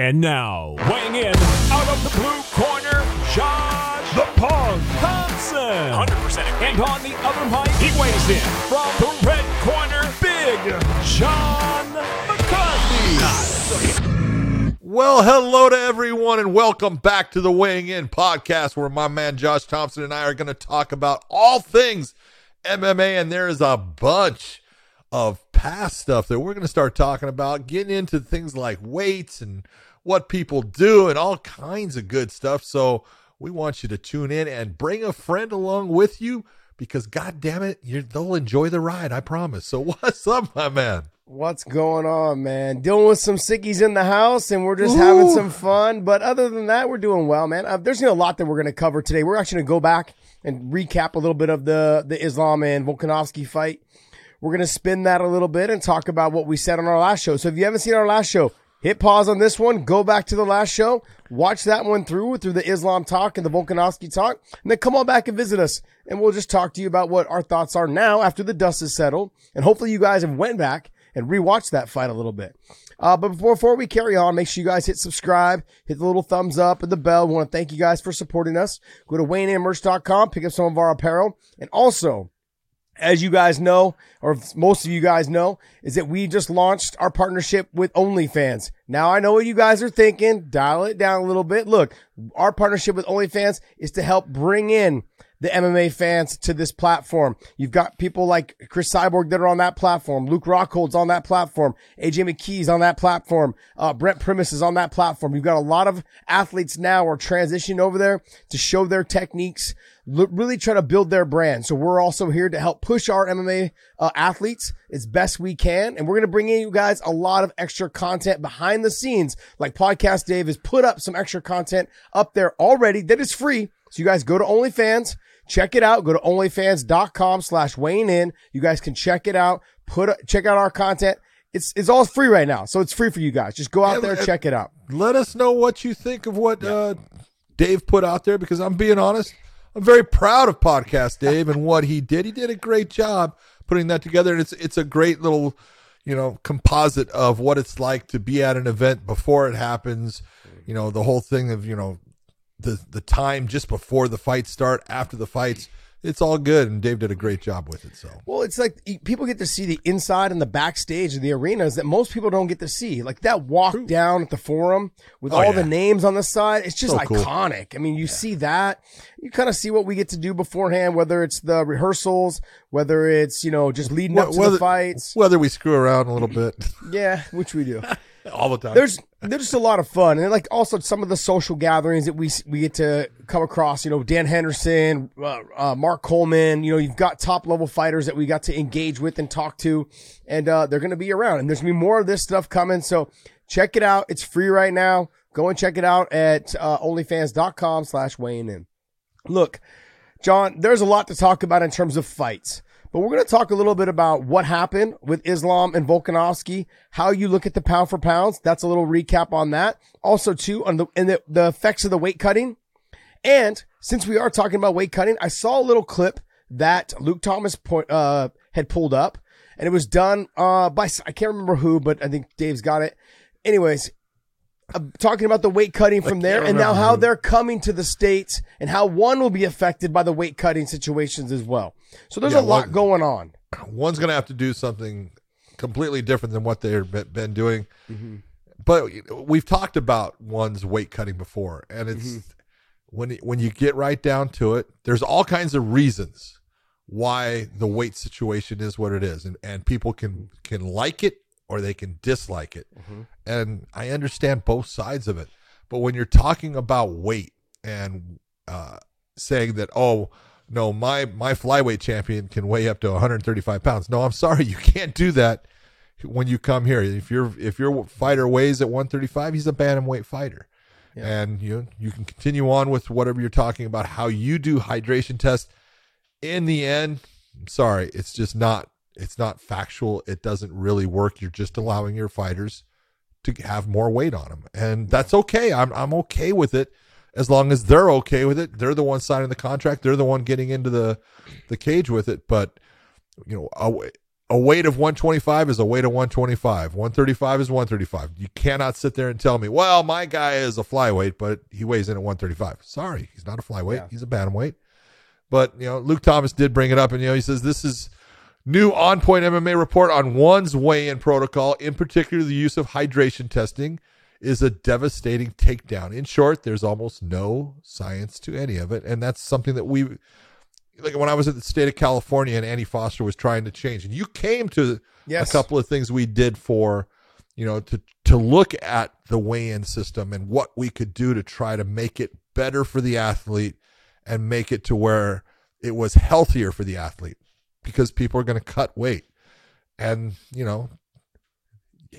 And now, weighing in out of the blue corner, Josh the Punk Thompson. 100% And on the other mic, he weighs in from the red corner, Big John McCarthy. Well, hello to everyone, and welcome back to the Weighing In podcast, where my man Josh Thompson and I are going to talk about all things MMA, and there is a bunch of past stuff that we're going to start talking about, getting into things like weights and what people do and all kinds of good stuff. So we want you to tune in and bring a friend along with you because, God damn it, they'll enjoy the ride. I promise. So what's up, my man? What's going on, man? Dealing with some sickies in the house, and we're just Ooh. having some fun. But other than that, we're doing well, man. Uh, there's a lot that we're going to cover today. We're actually going to go back and recap a little bit of the the Islam and Volkanovski fight. We're going to spin that a little bit and talk about what we said on our last show. So if you haven't seen our last show, hit pause on this one, go back to the last show, watch that one through through the Islam talk and the Volkanovski talk, and then come on back and visit us, and we'll just talk to you about what our thoughts are now after the dust is settled, and hopefully you guys have went back and rewatched that fight a little bit. Uh, but before, before we carry on, make sure you guys hit subscribe, hit the little thumbs up and the bell. We want to thank you guys for supporting us. Go to WeighingInMerch.com, pick up some of our apparel, and also as you guys know, or most of you guys know, is that we just launched our partnership with OnlyFans. Now I know what you guys are thinking. Dial it down a little bit. Look, our partnership with OnlyFans is to help bring in the MMA fans to this platform. You've got people like Cris Cyborg that are on that platform. Luke Rockhold's on that platform. AJ McKee's on that platform. Uh, Brent Primus is on that platform. You've got a lot of athletes now are transitioning over there to show their techniques, really try to build their brand. So we're also here to help push our MMA uh, athletes as best we can. And we're going to bring in you guys a lot of extra content behind the scenes. Like Podcast Dave has put up some extra content up there already that is free. So you guys go to OnlyFans Check it out. Go to onlyfans.com slash weighing in. You guys can check it out. Put, check out our content. It's, it's all free right now. So it's free for you guys. Just go out yeah, there, check it out. Let us know what you think of what, yeah. uh, Dave put out there because I'm being honest. I'm very proud of podcast Dave and what he did. He did a great job putting that together. And it's, it's a great little, you know, composite of what it's like to be at an event before it happens. You know, the whole thing of, you know, the the time just before the fights start, after the fights. It's all good, and Dave did a great job with it. So, well, it's like people get to see the inside and the backstage of the arenas that most people don't get to see. Like that walk True. down at the forum with oh, all yeah. the names on the side, it's just so iconic. Cool. I mean, you yeah. see that, you kind of see what we get to do beforehand, whether it's the rehearsals, whether it's you know just leading up to the fights, whether we screw around a little bit. yeah, which we do. all the time. There's there's just a lot of fun, and like also some of the social gatherings that we we get to come across. You know, Dan Henderson, uh, uh, Mark Coleman. You know, you've got top level fighters that we got to engage with and talk to, and uh, they're going to be around. And there's gonna be more of this stuff coming. So check it out. It's free right now. Go and check it out at uh, OnlyFans.com/slash weighing in. Look, John, there's a lot to talk about in terms of fights. But we're going to talk a little bit about what happened with Islam and Volkanovski, how you look at the pound for pounds. That's a little recap on that. Also, too, on the, and the, the effects of the weight cutting. And since we are talking about weight cutting, I saw a little clip that Luke Thomas point, uh, had pulled up and it was done, uh, by, I can't remember who, but I think Dave's got it. Anyways, uh, talking about the weight cutting from there and now how they're coming to the States and how one will be affected by the weight cutting situations as well. So there's yeah, a lot one, going on. One's going to have to do something completely different than what they've been doing. Mm-hmm. But we've talked about one's weight cutting before, and it's mm-hmm. when when you get right down to it, there's all kinds of reasons why the weight situation is what it is, and and people can can like it or they can dislike it, mm-hmm. and I understand both sides of it. But when you're talking about weight and uh, saying that, oh, no, my my flyweight champion can weigh up to 135 pounds. No, I'm sorry, you can't do that when you come here. If your if your fighter weighs at 135, he's a bantamweight fighter. Yeah. And you you can continue on with whatever you're talking about how you do hydration tests. In the end, I'm sorry, it's just not it's not factual. It doesn't really work. You're just allowing your fighters to have more weight on them. And that's okay. I'm I'm okay with it as long as they're okay with it. They're the one signing the contract. They're the one getting into the the cage with it. But you know, a, a weight of 125 is a weight of 125. 135 is 135. You cannot sit there and tell me, well, my guy is a flyweight, but he weighs in at 135. Sorry, he's not a flyweight. Yeah. He's a bantamweight. But, you know, Luke Thomas did bring it up, and, you know, he says this is new on point MMA report on one's weigh in protocol, in particular, the use of hydration testing is a devastating takedown. In short, there's almost no science to any of it. And that's something that we, like when I was at the state of California and Andy Foster was trying to change, and you came to Yes. a couple of things we did for, you know, to to look at the weigh-in system and what we could do to try to make it better for the athlete and make it to where it was healthier for the athlete because people are going to cut weight. And, you know,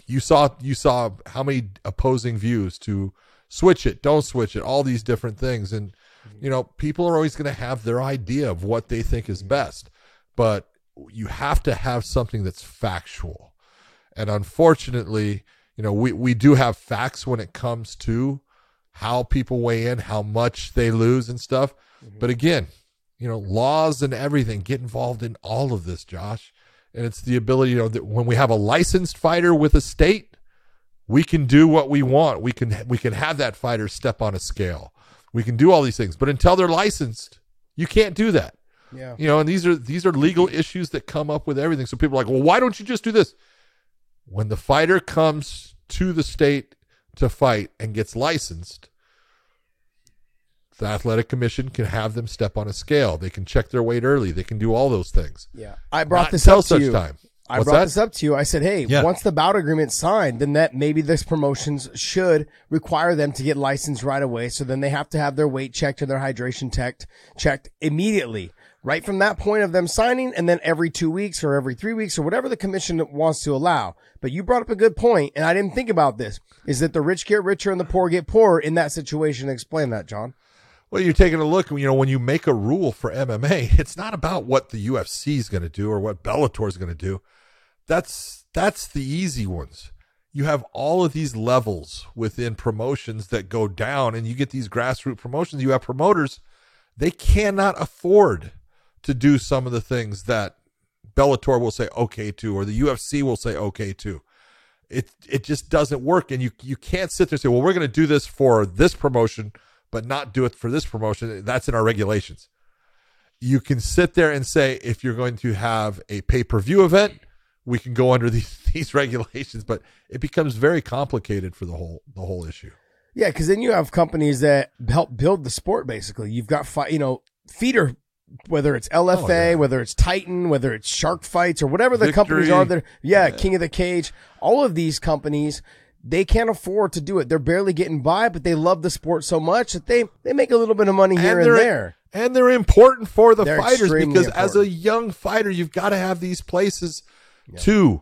you saw you saw how many opposing views to switch it, don't switch it, all these different things and you know, people are always going to have their idea of what they think is mm-hmm. best, but you have to have something that's factual. And unfortunately, you know, we, we do have facts when it comes to how people weigh in, how much they lose and stuff. Mm-hmm. But again, you know, laws and everything get involved in all of this, Josh. And it's the ability, you know, that when we have a licensed fighter with a state, we can do what we want. We can we can have that fighter step on a scale. We can do all these things. But until they're licensed, you can't do that. Yeah. You know, and these are these are legal issues that come up with everything. So people are like, well, why don't you just do this? When the fighter comes to the state to fight and gets licensed, the athletic commission can have them step on a scale. They can check their weight early. They can do all those things. Yeah. I brought Not this up to you. time. I What's brought that? this up to you. I said, hey, Yeah. once the bout agreement's signed, then that maybe this promotions should require them to get licensed right away. So then they have to have their weight checked and their hydration checked, checked immediately. Right from that point of them signing and then every two weeks or every three weeks or whatever the commission wants to allow. But you brought up a good point, and I didn't think about this, is that the rich get richer and the poor get poorer in that situation. Explain that, John. Well, you're taking a look, you know, when you make a rule for MMA, it's not about what the UFC is going to do or what Bellator is going to do. That's that's the easy ones. You have all of these levels within promotions that go down and you get these grassroots promotions. You have promoters, they cannot afford to do some of the things that Bellator will say okay to or the UFC will say okay to. It it just doesn't work and you you can't sit there and say, "Well, we're going to do this for this promotion." But not do it for this promotion. That's in our regulations. You can sit there and say if you're going to have a pay per view event, we can go under these these regulations, but it becomes very complicated for the whole the whole issue. Yeah, because then you have companies that help build the sport. Basically, you've got you know feeder, whether it's LFA, Oh, yeah. whether it's Titan, whether it's Shark Fights, or whatever the companies Victory. are. That yeah, King of the Cage. All of these companies, they can't afford to do it. They're barely getting by, but they love the sport so much that they they make a little bit of money here and, they're there. and they're important for the They're fighters because as a young fighter, you've got to have these places to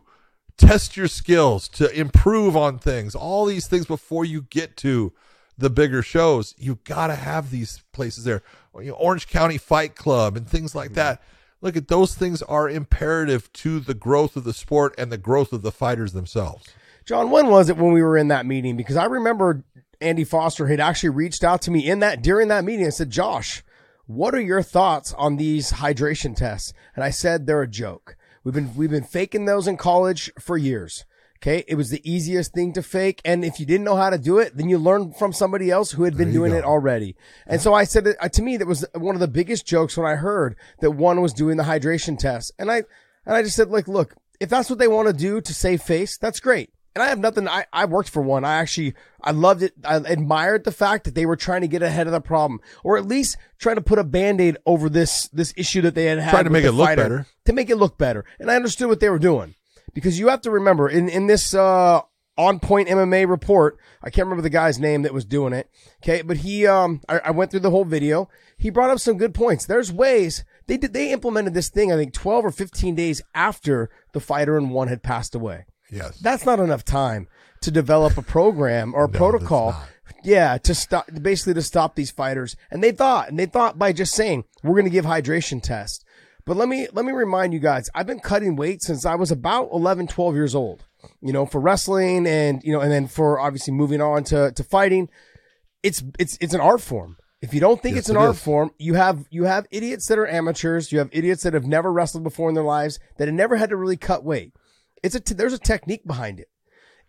test your skills, to improve on things, all these things before you get to the bigger shows. You've got to have these places there. Orange County Fight Club and things like mm-hmm. that. Look at those things are imperative to the growth of the sport and the growth of the fighters themselves. John, when was it when we were in that meeting? Because I remember Andy Foster had actually reached out to me in that during that meeting and said, Josh, what are your thoughts on these hydration tests? And I said they're a joke. We've been we've been faking those in college for years. Okay, it was the easiest thing to fake, and if you didn't know how to do it, then you learned from somebody else who had been doing go. it already. And so I said, uh, to me, that was one of the biggest jokes when I heard that one was doing the hydration test, and I and I just said, like, look, if that's what they want to do to save face, that's great. And I have nothing. I, I worked for one. I actually, I loved it. I admired the fact that they were trying to get ahead of the problem, or at least trying to put a band-aid over this, this issue that they had had. Trying to make it look better. To make it look better. And I understood what they were doing because you have to remember in, in this, uh, on point MMA report, I can't remember the guy's name that was doing it. Okay. But he, um, I, I went through the whole video. He brought up some good points. There's ways they did, they implemented this thing, I think 12 or 15 days after the fighter in one had passed away. Yes. That's not enough time to develop a program or a that's protocol. Yeah, to stop, basically to stop these fighters. And they thought, and they thought by just saying, we're going to give hydration tests. But let me, let me remind you guys, I've been cutting weight since I was about 11, 12 years old, you know, for wrestling and, you know, and then for obviously moving on to, to fighting. It's, it's, it's an art form. If you don't think Yes, it's an it art is. form, you have you have idiots that are amateurs. You have idiots that have never wrestled before in their lives that have never had to really cut weight. It's a t- there's a technique behind it.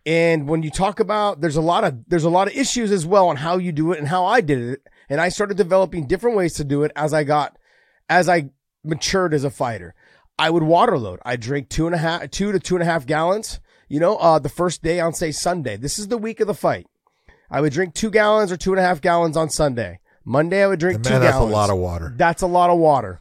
And when you talk about there's a lot of there's a lot of issues as well on how you do it and how I did it. And I started developing different ways to do it as I got as I matured as a fighter. I would water load. I drink two and a half two to two and a half gallons. You know, uh, the first day on say Sunday. This is the week of the fight. I would drink two gallons or two and a half gallons on Sunday. Monday I would drink And two man, that's a lot of water. That's a lot of water.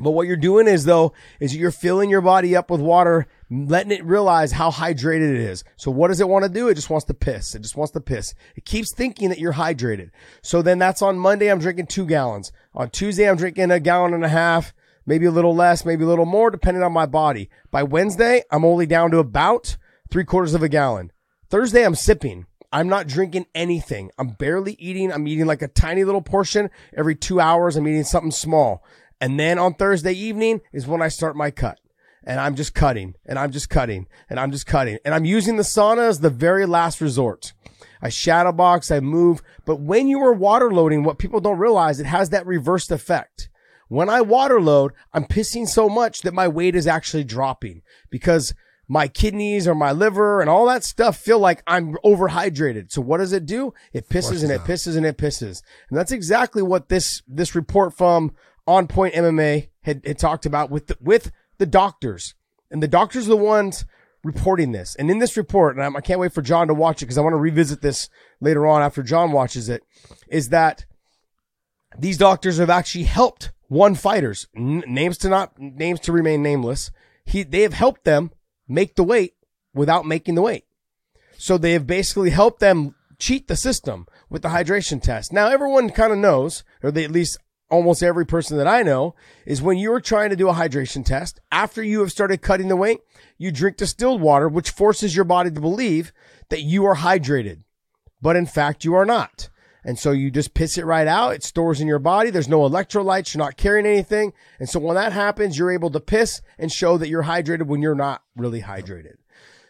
But what you're doing is though, is you're filling your body up with water, letting it realize how hydrated it is. So what does it want to do? It just wants to piss. It just wants to piss. It keeps thinking that you're hydrated. So then that's on Monday, I'm drinking two gallons. On Tuesday, I'm drinking a gallon and a half, maybe a little less, maybe a little more, depending on my body. By Wednesday, I'm only down to about three quarters of a gallon. Thursday, I'm sipping. I'm not drinking anything. I'm barely eating. I'm eating like a tiny little portion every two hours. I'm eating something small. And then on Thursday evening is when I start my cut. And I'm just cutting and I'm just cutting and I'm just cutting. And I'm using the sauna as the very last resort. I shadow box, I move. But when you are water loading, what people don't realize, it has that reversed effect. When I water load, I'm pissing so much that my weight is actually dropping because my kidneys or my liver and all that stuff feel like I'm overhydrated. So what does it do? It pisses and it pisses and it pisses. And that's exactly what this, this report from On Point MMA had, had talked about with the, with the doctors. And the doctors are the ones reporting this. And in this report, and I'm, I can't wait for John to watch it because I want to revisit this later on after John watches it, is that these doctors have actually helped one fighters, n- names to not names to remain nameless. He they have helped them make the weight without making the weight. So they have basically helped them cheat the system with the hydration test. Now everyone kind of knows, or they at least almost every person that I know, is when you're trying to do a hydration test, after you have started cutting the weight, you drink distilled water, which forces your body to believe that you are hydrated. But in fact, you are not. And so you just piss it right out. It stores in your body. There's no electrolytes. You're not carrying anything. And so when that happens, you're able to piss and show that you're hydrated when you're not really hydrated.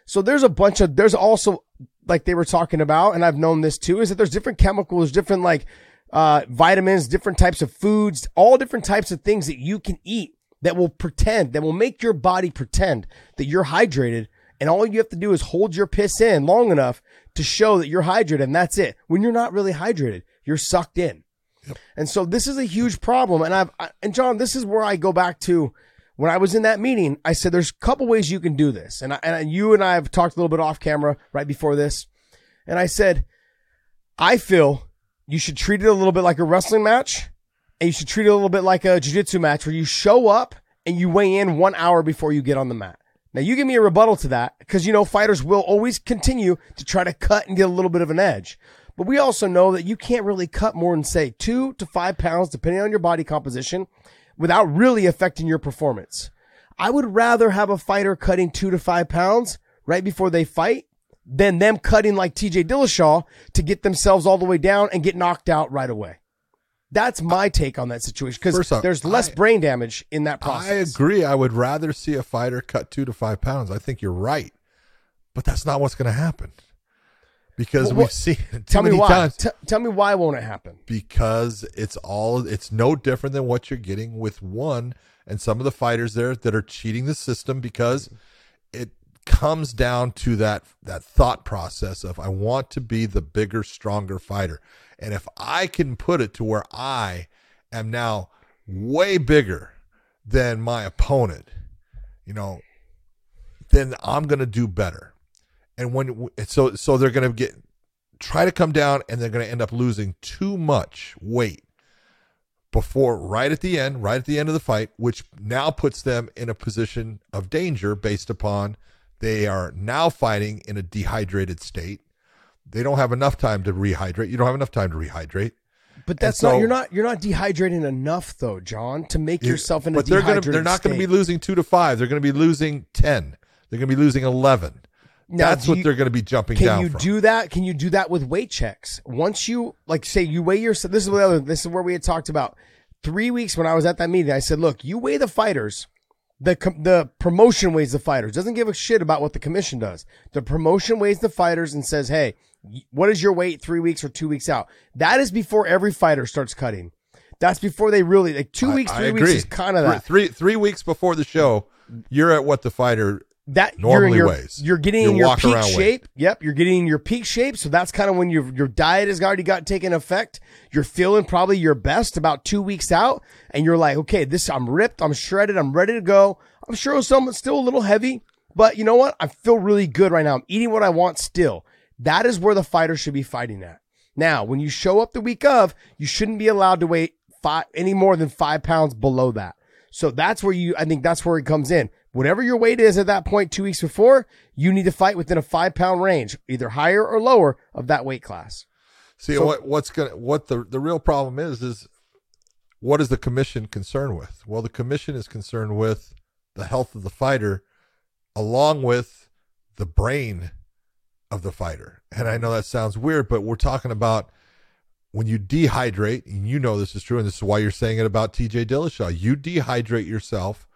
So there's a bunch of, there's also, like they were talking about, and I've known this too, is that there's different chemicals, different like, uh, vitamins, different types of foods, all different types of things that you can eat that will pretend, that will make your body pretend that you're hydrated. And all you have to do is hold your piss in long enough to show that you're hydrated. And that's it. When you're not really hydrated, you're sucked in. Yep. And so this is a huge problem. And I've, I, and John, this is where I go back to when I was in that meeting. I said, there's a couple ways you can do this. And I, and you and I have talked a little bit off camera right before this. And I said, I feel you should treat it a little bit like a wrestling match and you should treat it a little bit like a jiu-jitsu match where you show up and you weigh in one hour before you get on the mat. Now you give me a rebuttal to that because you know fighters will always continue to try to cut and get a little bit of an edge. But we also know that you can't really cut more than say two to five pounds depending on your body composition without really affecting your performance. I would rather have a fighter cutting two to five pounds right before they fight than them cutting like TJ Dillashaw to get themselves all the way down and get knocked out right away. That's my take on that situation because there's less I- brain damage in that process. I agree. I would rather see a fighter cut two to five pounds. I think you're right, but that's not what's going to happen because Well, we've what- seen it Tell me why. times. T- tell me why won't it happen? because it's all it's no different than what you're getting with one and some of the fighters there that are cheating the system because it comes down to that that thought process of I want to be the bigger stronger fighter. And if I can put it to where I am now way bigger than my opponent you know then I'm going to do better. And when so so they're going to get try to come down and they're going to end up losing too much weight before right at the end right at the end of the fight which now puts them in a position of danger based upon they are now fighting in a dehydrated state they don't have enough time to rehydrate you don't have enough time to rehydrate But that's so- not you're not you're not dehydrating enough though, John, to make yourself in a but they're dehydrated gonna they're not going to be losing 2 to 5 they're going to be losing 10 they're going to be losing 11 Now, that's what you- they're going to be jumping Can down you from. do that? Can you do that with weight checks? Once you like say you weigh yourself. this is what the other this is where we had talked about three weeks when I was at that meeting. I said, look, you weigh the fighters. The com- the promotion weighs the fighters. Doesn't give a shit about what the commission does. The promotion weighs the fighters and says, hey, What is your weight three weeks or two weeks out? That is before every fighter starts cutting. That's before they really like two weeks, three weeks is kind of that. Three, three three weeks before the show, you're at what the fighter that normally you're, in your, weighs. You're getting Your in your peak around weight. shape. Yep, you're getting in your peak shape. So that's kind of when your your diet has already got taken effect. You're feeling probably your best about two weeks out, and you're like, okay, this I'm ripped, I'm shredded, I'm ready to go. I'm sure some still a little heavy, but you know what? I feel really good right now. I'm eating what I want still. That is where the fighter should be fighting at. Now, when you show up the week of, you shouldn't be allowed to weigh five any more than five pounds below that. So that's where you, I think that's where it comes in. Whatever your weight is at that point, two weeks before, you need to fight within a five pound range, either higher or lower of that weight class. See what what's gonna what the the real problem is is what is the commission concerned with? Well, the commission is concerned with the health of the fighter, along with the brain of the fighter. And I know that sounds weird, but we're talking about when you dehydrate, and you know this is true, and this is why you're saying it about TJ Dillashaw. You dehydrate yourself,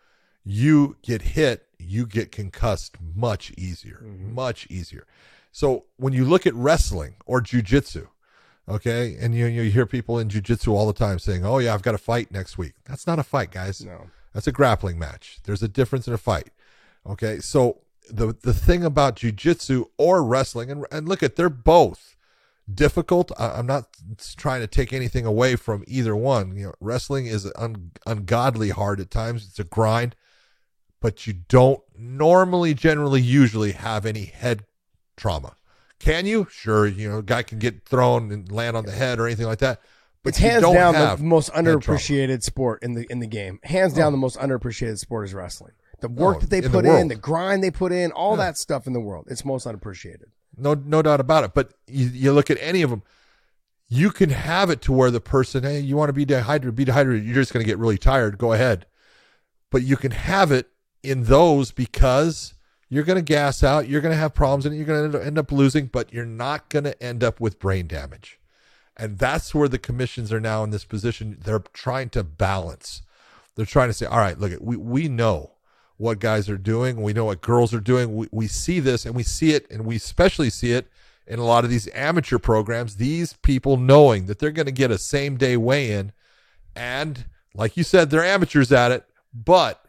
you get hit, you get concussed much easier, mm-hmm. much easier. So when you look at wrestling or jujitsu, okay, and you you hear people in jujitsu all the time saying, "Oh yeah, I've got a fight next week." That's not a fight, guys. No. That's a grappling match. There's a difference in a fight. Okay, so the the thing about jujitsu or wrestling, and and look at they're both difficult. I, I'm not trying to take anything away from either one. You know, wrestling is un, ungodly hard at times. It's a grind, but you don't normally, generally, usually have any head trauma. Can you? Sure, you know, a guy can get thrown and land on the head or anything like that. But It's hands down the most underappreciated sport in the in the game. Hands down, oh. the most underappreciated sport is wrestling. The oh, work Oh, that they in the put in, the grind they put in, all that stuff in the world, it's most unappreciated. No, no doubt about it. But you, you look at any of them, you can have it to where the person, hey, you want to be dehydrated, be dehydrated. You're just going to get really tired. Go ahead. But you can have it in those because you're going to gas out. You're going to have problems and you're going to end up losing, but you're not going to end up with brain damage. And that's where the commissions are now in this position. They're trying to balance. They're trying to say, all right, look, we, we know what guys are doing. We know what girls are doing. We, we see this and we see it, and we especially see it in a lot of these amateur programs. These people knowing that they're going to get a same day weigh in. And like you said, they're amateurs at it, but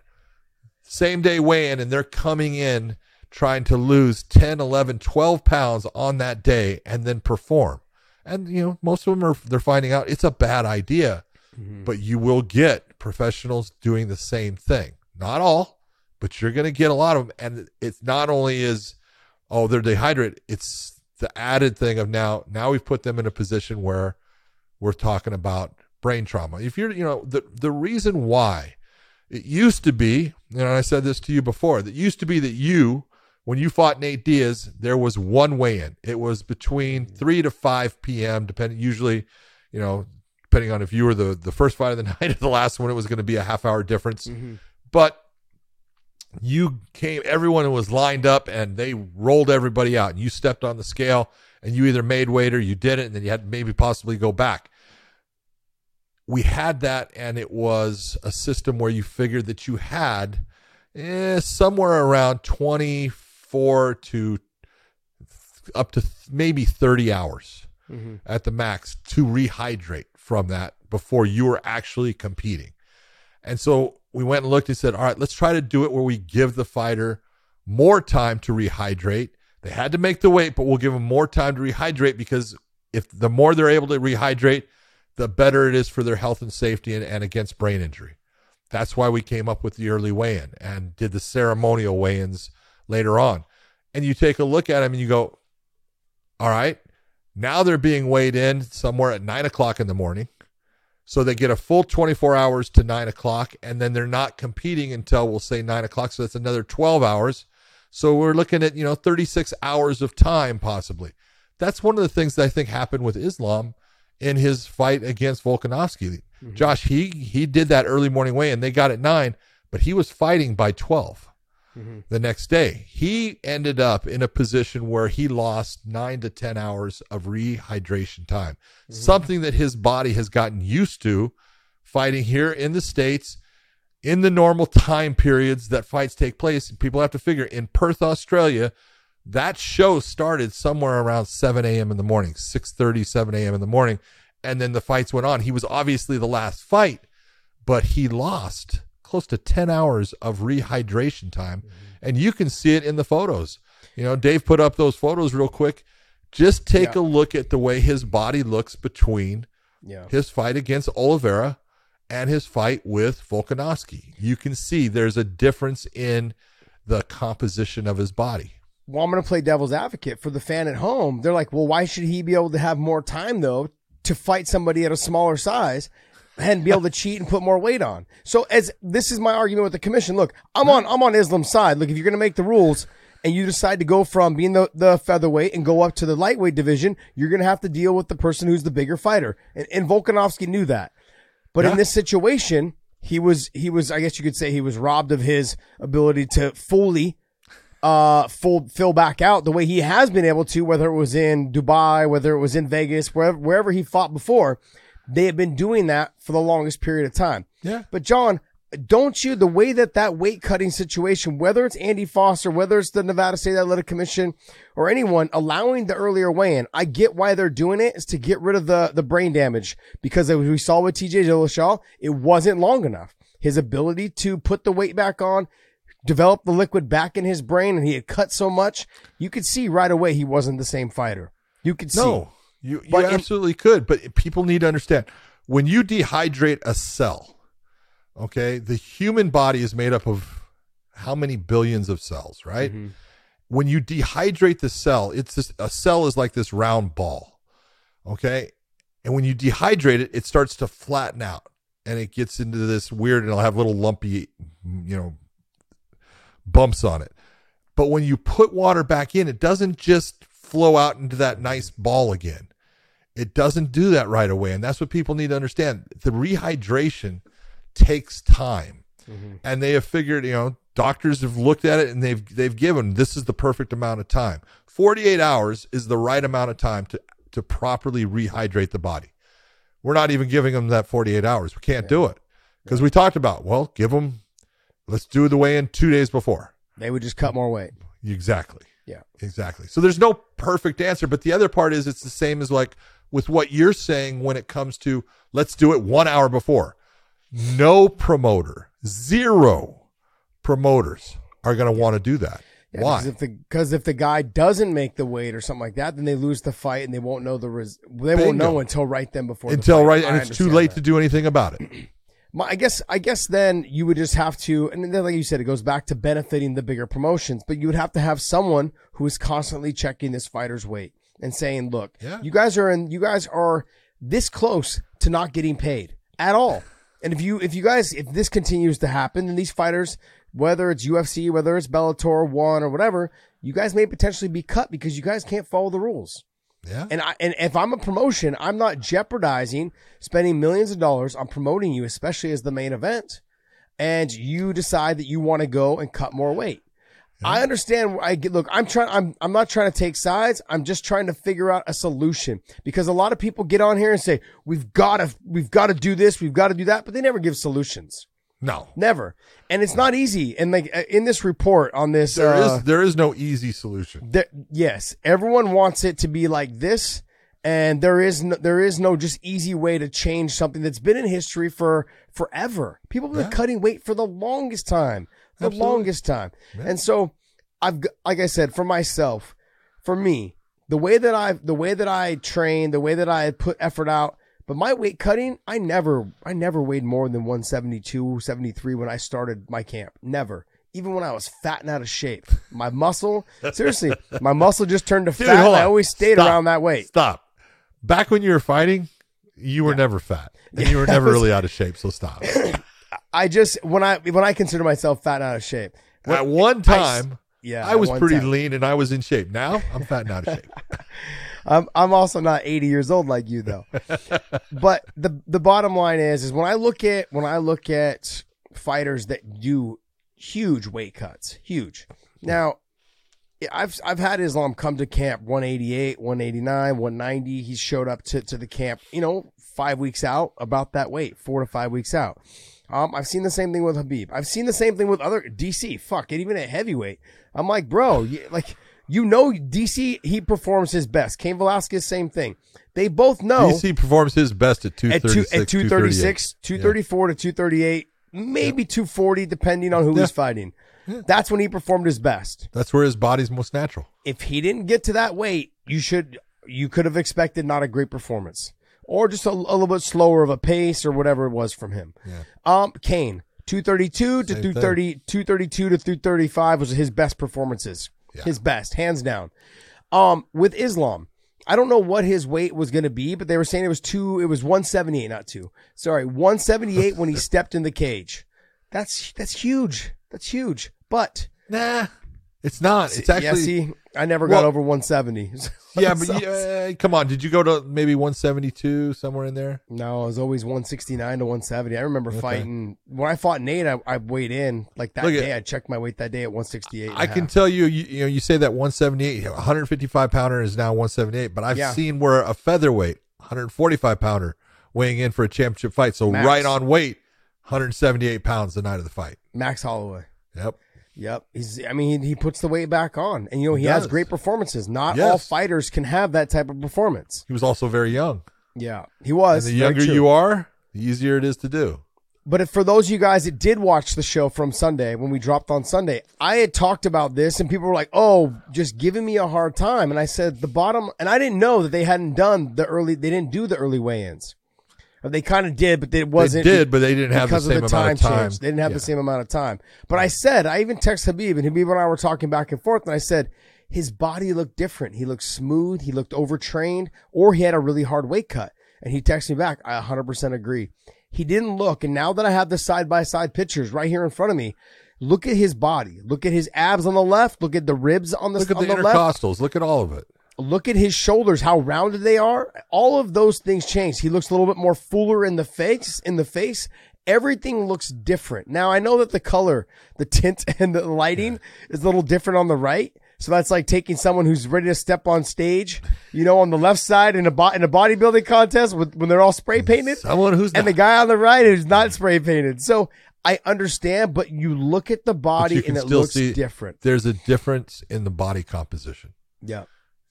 same day weigh in, and they're coming in trying to lose 10, 11, 12 pounds on that day and then perform. And, you know, most of them are, they're finding out it's a bad idea, mm-hmm. but you will get professionals doing the same thing. Not all, but you're going to get a lot of them. And it's not only is, oh, they're dehydrated, it's the added thing of now, now we've put them in a position where we're talking about brain trauma. If you're, you know, the, the reason why it used to be, and I said this to you before, that used to be that you, when you fought Nate Diaz, there was one weigh in. It was between mm-hmm. 3 to 5 p.m., depending, usually, you know, depending on if you were the, the first fight of the night or the last one, it was going to be a half hour difference. Mm-hmm. But you came, everyone was lined up and they rolled everybody out. And you stepped on the scale and you either made weight or you didn't. And then you had maybe possibly go back. We had that, and it was a system where you figured that you had eh, somewhere around 24 to up to maybe 30 hours at the max to rehydrate from that before you were actually competing. And so we went and looked and said, all right, let's try to do it where we give the fighter more time to rehydrate. They had to make the weight, but we'll give them more time to rehydrate because if the more they're able to rehydrate, the better it is for their health and safety and, and against brain injury. That's why we came up with the early weigh in and did the ceremonial weigh ins later on. And you take a look at them and you go, all right, now they're being weighed in somewhere at nine o'clock in the morning. So they get a full 24 hours to nine o'clock, and then they're not competing until we'll say nine o'clock. So that's another 12 hours. So we're looking at, you know, 36 hours of time possibly. That's one of the things that I think happened with Islam in his fight against Volkanovski. Mm-hmm. Josh, he he did that early morning weigh, and they got at nine, but he was fighting by 12 mm-hmm. the next day. He ended up in a position where he lost nine to 10 hours of rehydration time, mm-hmm. something that his body has gotten used to fighting here in the States in the normal time periods that fights take place. People have to figure in Perth, Australia, That show started somewhere around 7 a.m. in the morning, 6:30, 7 a.m. in the morning, and then the fights went on. He was obviously the last fight, but he lost close to 10 hours of rehydration time, mm-hmm. and you can see it in the photos. You know, Dave put up those photos real quick. Just take yeah. a look at the way his body looks between yeah. his fight against Oliveira and his fight with Volkanovski. You can see there's a difference in the composition of his body. Well, I'm going to play devil's advocate for the fan at home. They're like, well, why should he be able to have more time, though, to fight somebody at a smaller size and be able to cheat and put more weight on? So, as this is my argument with the commission. Look, I'm on I'm on Islam's side. Look, if you're going to make the rules, and you decide to go from being the, the featherweight and go up to the lightweight division, you're going to have to deal with the person who's the bigger fighter. And, and Volkanovski knew that. But yeah. in this situation, he was, he was, I guess you could say he was robbed of his ability to fully, uh, full, fill back out the way he has been able to, whether it was in Dubai, whether it was in Vegas, wherever, wherever he fought before. They have been doing that for the longest period of time. Yeah. But John, don't you the way that that weight cutting situation whether it's andy foster whether it's the nevada state athletic commission or anyone allowing the earlier weigh-in i get why they're doing it is to get rid of the the brain damage because as we saw with tj dillashaw it wasn't long enough his ability to put the weight back on develop the liquid back in his brain and he had cut so much you could see right away he wasn't the same fighter you could see no you, you absolutely in, could but people need to understand when you dehydrate a cell Okay. The human body is made up of how many billions of cells, right? Mm-hmm. When you dehydrate the cell, it's this, a cell is like this round ball. Okay. And when you dehydrate it, it starts to flatten out and it gets into this weird and it'll have little lumpy, you know, bumps on it. But when you put water back in, it doesn't just flow out into that nice ball again. It doesn't do that right away. And that's what people need to understand. The rehydration takes time. Mm-hmm. And they have figured, you know, doctors have looked at it and they've they've given this is the perfect amount of time. 48 hours is the right amount of time to to properly rehydrate the body. We're not even giving them that 48 hours. We can't yeah. do it. Because yeah. we talked about, well, give them let's do the weigh in 2 days before. They would just cut more weight. Exactly. Yeah. Exactly. So there's no perfect answer, but the other part is it's the same as like with what you're saying when it comes to let's do it 1 hour before no promoter, zero promoters are going to want to do that. Yeah, Why? Because if the because if the guy doesn't make the weight or something like that, then they lose the fight and they won't know the res- they Bingo. won't know until right then before until the right, and it's too late that. to do anything about it. My, I guess I guess then you would just have to, and then like you said, it goes back to benefiting the bigger promotions. But you would have to have someone who is constantly checking this fighter's weight and saying, "Look, yeah. you guys are in, you guys are this close to not getting paid at all." And if you if you guys if this continues to happen, then these fighters, whether it's UFC, whether it's Bellator one or whatever, you guys may potentially be cut because you guys can't follow the rules. Yeah. And I and if I'm a promotion, I'm not jeopardizing spending millions of dollars on promoting you, especially as the main event, and you decide that you want to go and cut more weight. I understand. I get, look, I'm trying, I'm, I'm not trying to take sides. I'm just trying to figure out a solution because a lot of people get on here and say, we've got to, we've got to do this. We've got to do that, but they never give solutions. No, never. And it's not easy. And like uh, in this report on this, there uh, is, there is no easy solution. Yes. Everyone wants it to be like this. And there is no, there is no just easy way to change something that's been in history for forever. People have been yeah. cutting weight for the longest time the Absolutely. longest time. Yeah. And so I've like I said for myself, for me, the way that I the way that I train, the way that I put effort out, but my weight cutting, I never I never weighed more than 172, 73 when I started my camp. Never. Even when I was fat and out of shape. My muscle, seriously, my muscle just turned to Dude, fat. I always stayed Stop. around that weight. Stop. Back when you were fighting, you were yeah. never fat. And you were never was, really out of shape, so stop. I just when I when I consider myself fat and out of shape. When, at one time, I, yeah, I was pretty time. lean and I was in shape. Now I'm fat and out of shape. I'm I'm also not 80 years old like you though. but the the bottom line is is when I look at when I look at fighters that do huge weight cuts, huge. Now, I've I've had Islam come to camp 188, 189, 190. He showed up to to the camp, you know, 5 weeks out about that weight, 4 to 5 weeks out. Um, I've seen the same thing with Khabib. I've seen the same thing with other DC. Fuck it, even at heavyweight. I'm like, bro, you, like You know, DC he performs his best. Cain Velasquez, same thing. They both know DC performs his best at two at thirty two at two thirty six, two thirty four to two thirty eight, maybe two forty, depending on who Yeah. he's fighting. That's when he performed his best. That's where his body's most natural. If he didn't get to that weight, you should you could have expected not a great performance or just a, a little bit slower of a pace or whatever it was from him. Yeah. Um, Cain, 232 to Same 230, 232 to 235 was his best performances. His best, hands down. Um, with Islam, I don't know what his weight was going to be, but they were saying it was two, it was 178, not two. Sorry, 178 when he stepped in the cage. That's, that's huge. That's huge. But Nah, it's not. It's actually yeah, see, I never got over 170. yeah, but you, uh, come on. Did you go to maybe one seventy two somewhere in there? No, it was always 169 to 170. I remember fighting when I fought Nate. I, I weighed in like that Look at- day. I checked my weight that day at 168. I can half. tell you, you, you know, you say that 178, 155 pounder is now 178, but I've Yeah. seen where a featherweight, 145 pounder, weighing in for a championship fight. So Max. right on weight, 178 pounds the night of the fight. Max Holloway. Yep. Yep. He's. I mean, he, he puts the weight back on, and you know he, He has great performances. Not Yes. all fighters can have that type of performance. He was also very young. Yeah, he And was. the younger you are, the easier it is to do. But if, for those of you guys that did watch the show from Sunday, when we dropped on Sunday, I had talked about this and people were like, oh, just giving me a hard time. And I said, the bottom, and I didn't know that they hadn't done the early, they didn't do the early weigh ins. They kind of did, but it wasn't. they did, but they didn't have the same of the amount time of time. change. They didn't have Yeah. the same amount of time. But I said, I even texted Khabib, and Khabib and I were talking back and forth, and I said, his body looked different. He looked smooth. He looked overtrained, or he had a really hard weight cut. And he texted me back, I 100% agree. He didn't look, and now that I have the side by side pictures right here in front of me, look at his body. Look at his abs on the left. Look at the ribs on the, Look at on the the left intercostals. Look at all of it. Look at his shoulders, how rounded they are. All of those things change. He looks a little bit more fuller in the face, in the face. Everything looks different. Now I know that the color, the tint and the lighting is a little different on the right. So that's like taking someone who's ready to step on stage, you know, on the left side in a bo- in a bodybuilding contest with, when they're all spray painted Someone who's and not. the guy on the right is not spray painted. So I understand, but you look at the body and it looks different. There's a difference in the body composition. Yeah.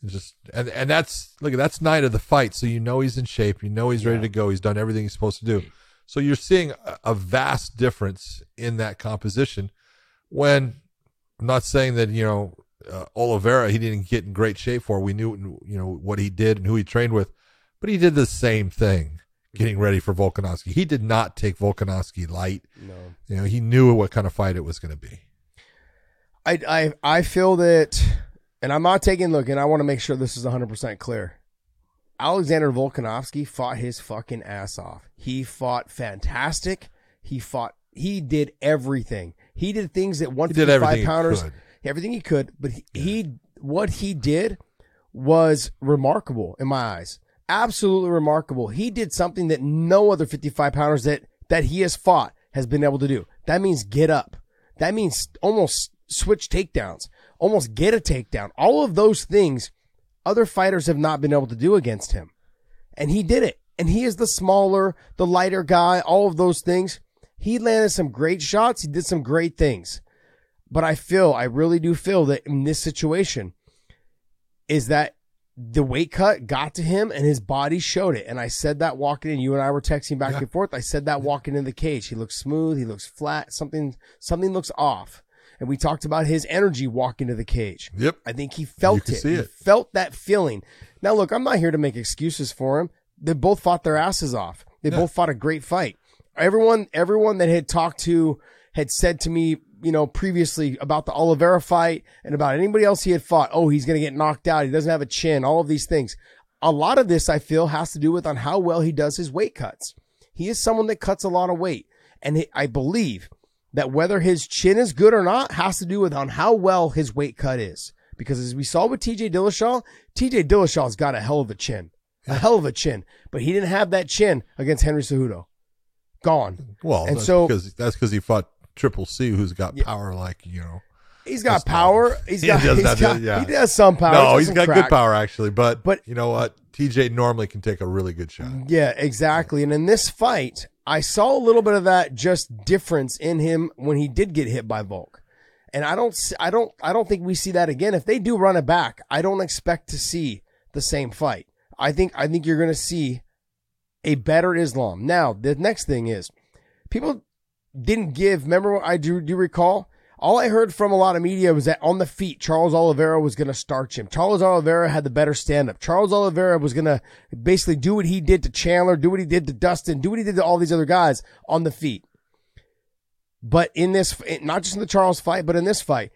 It's just and and that's look at that's night of the fight, so you know he's in shape, you know he's ready to go, he's done everything he's supposed to do. So you're seeing a, a vast difference in that composition. When I'm not saying that you know uh, Oliveira he didn't get in great shape for. We knew you know what he did and who he trained with, but he did the same thing, getting ready for Volkanovski. He did not take Volkanovski light. No. You know he knew what kind of fight it was going to be. I, I I feel that, and I'm not taking look, and I want to make sure this is 100 percent clear. Alexander Volkanovski fought his fucking ass off. He fought fantastic. He fought. He did everything. He did things that He did 155 everything he pounders, everything he could. But he, he what he did was remarkable in my eyes. Absolutely remarkable. He did something that no other 55 pounders that that he has fought has been able to do. That means get up. That means almost switch takedowns, almost get a takedown. All of those things other fighters have not been able to do against him. And he did it. And he is the smaller, the lighter guy, all of those things. He landed some great shots. He did some great things. But I feel, I really do feel that in this situation is that the weight cut got to him and his body showed it. And I said that walking in, you and I were texting back Yeah. and forth. I said that walking in the cage. He looks smooth. He looks flat. Something, something looks off. And we talked about his energy walking to the cage. Yep. I think he felt it. see He it. felt that feeling. Now, look, I'm not here to make excuses for him. They both fought their asses off. They Yeah. both fought a great fight. Everyone, everyone that had talked to had said to me, you know, previously about the Oliveira fight and about anybody else he had fought. Oh, he's going to get knocked out. He doesn't have a chin. All of these things. A lot of this, I feel, has to do with on how well he does his weight cuts. He is someone that cuts a lot of weight, and I believe that whether his chin is good or not has to do with on how well his weight cut is. Because as we saw with TJ Dillashaw, TJ Dillashaw's got a hell of a chin, a hell of a chin, but he didn't have that chin against Henry Cejudo. Gone. Well, And that's so- because that's because he fought Triple C, who's got power like you know. He's got not- power. He's He got, does he's do- got yeah. he does some power. no, He's he's got some good power actually, but But- you know what? TJ normally can take a really good shot. Yeah, exactly. And in this fight, I saw a little bit of that just difference in him when he did get hit by Volk. And I don't, I don't, I don't think we see that again. If they do run it back, I don't expect to see the same fight. I think, I think you're going to see a better Islam. Now, the next thing is people didn't give, remember I do, do recall? All I heard from a lot of media was that on the feet, Charles Oliveira was going to starch him. Charles Oliveira had the better stand up. Charles Oliveira was going to basically do what he did to Chandler, do what he did to Dustin, do what he did to all these other guys on the feet. But in this, not just in the Charles fight, but in this fight,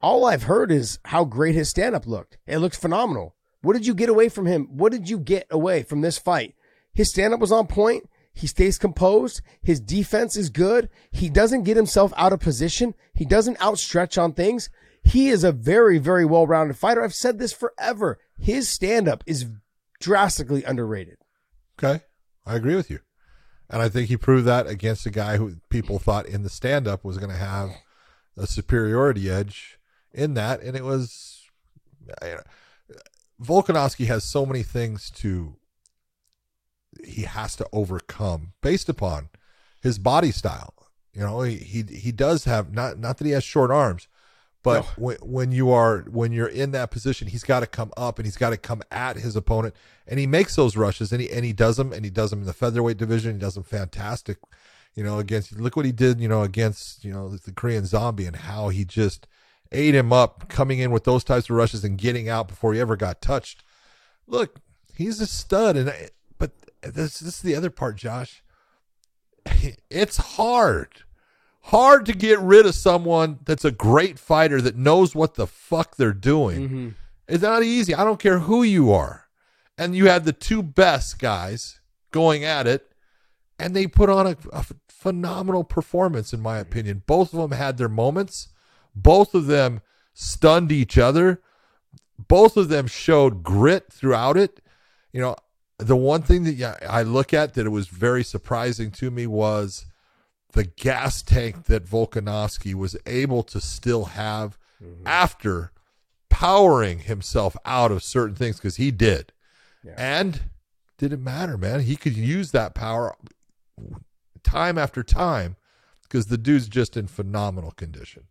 all I've heard is how great his stand up looked. It looked phenomenal. What did you get away from him? What did you get away from this fight? His stand up was on point. He stays composed. His defense is good. He doesn't get himself out of position. He doesn't outstretch on things. He is a very, very well rounded fighter. I've said this forever. His stand up is drastically underrated. Okay. I agree with you. And I think he proved that against a guy who people thought in the stand up was going to have a superiority edge in that. And it was, know, uh, Volkanovski has so many things to, he has to overcome based upon his body style. You know, he, he, he does have, not, not that he has short arms, but No. when, when you are when you're in that position, he's got to come up and he's got to come at his opponent, and he makes those rushes and he and he does them and he does them in the featherweight division. He does them fantastic, you know. Against look what he did, you know, against you know the Korean Zombie and how he just ate him up, coming in with those types of rushes and getting out before he ever got touched. Look, he's a stud, and this this is the other part, Josh. It's hard hard to get rid of someone that's a great fighter that knows what the fuck they're doing. Mm-hmm. It's not easy. I don't care who you are. And you had the two best guys going at it, and they put on a, a phenomenal performance, in my mm-hmm. opinion. Both of them had their moments. Both of them stunned each other. Both of them showed grit throughout it. You know, the one thing that yeah, I look at that it was very surprising to me was the gas tank that Volkanovski was able to still have mm-hmm. after powering himself out of certain things because he did. And didn't matter, man. He could use that power time after time because the dude's just in phenomenal condition.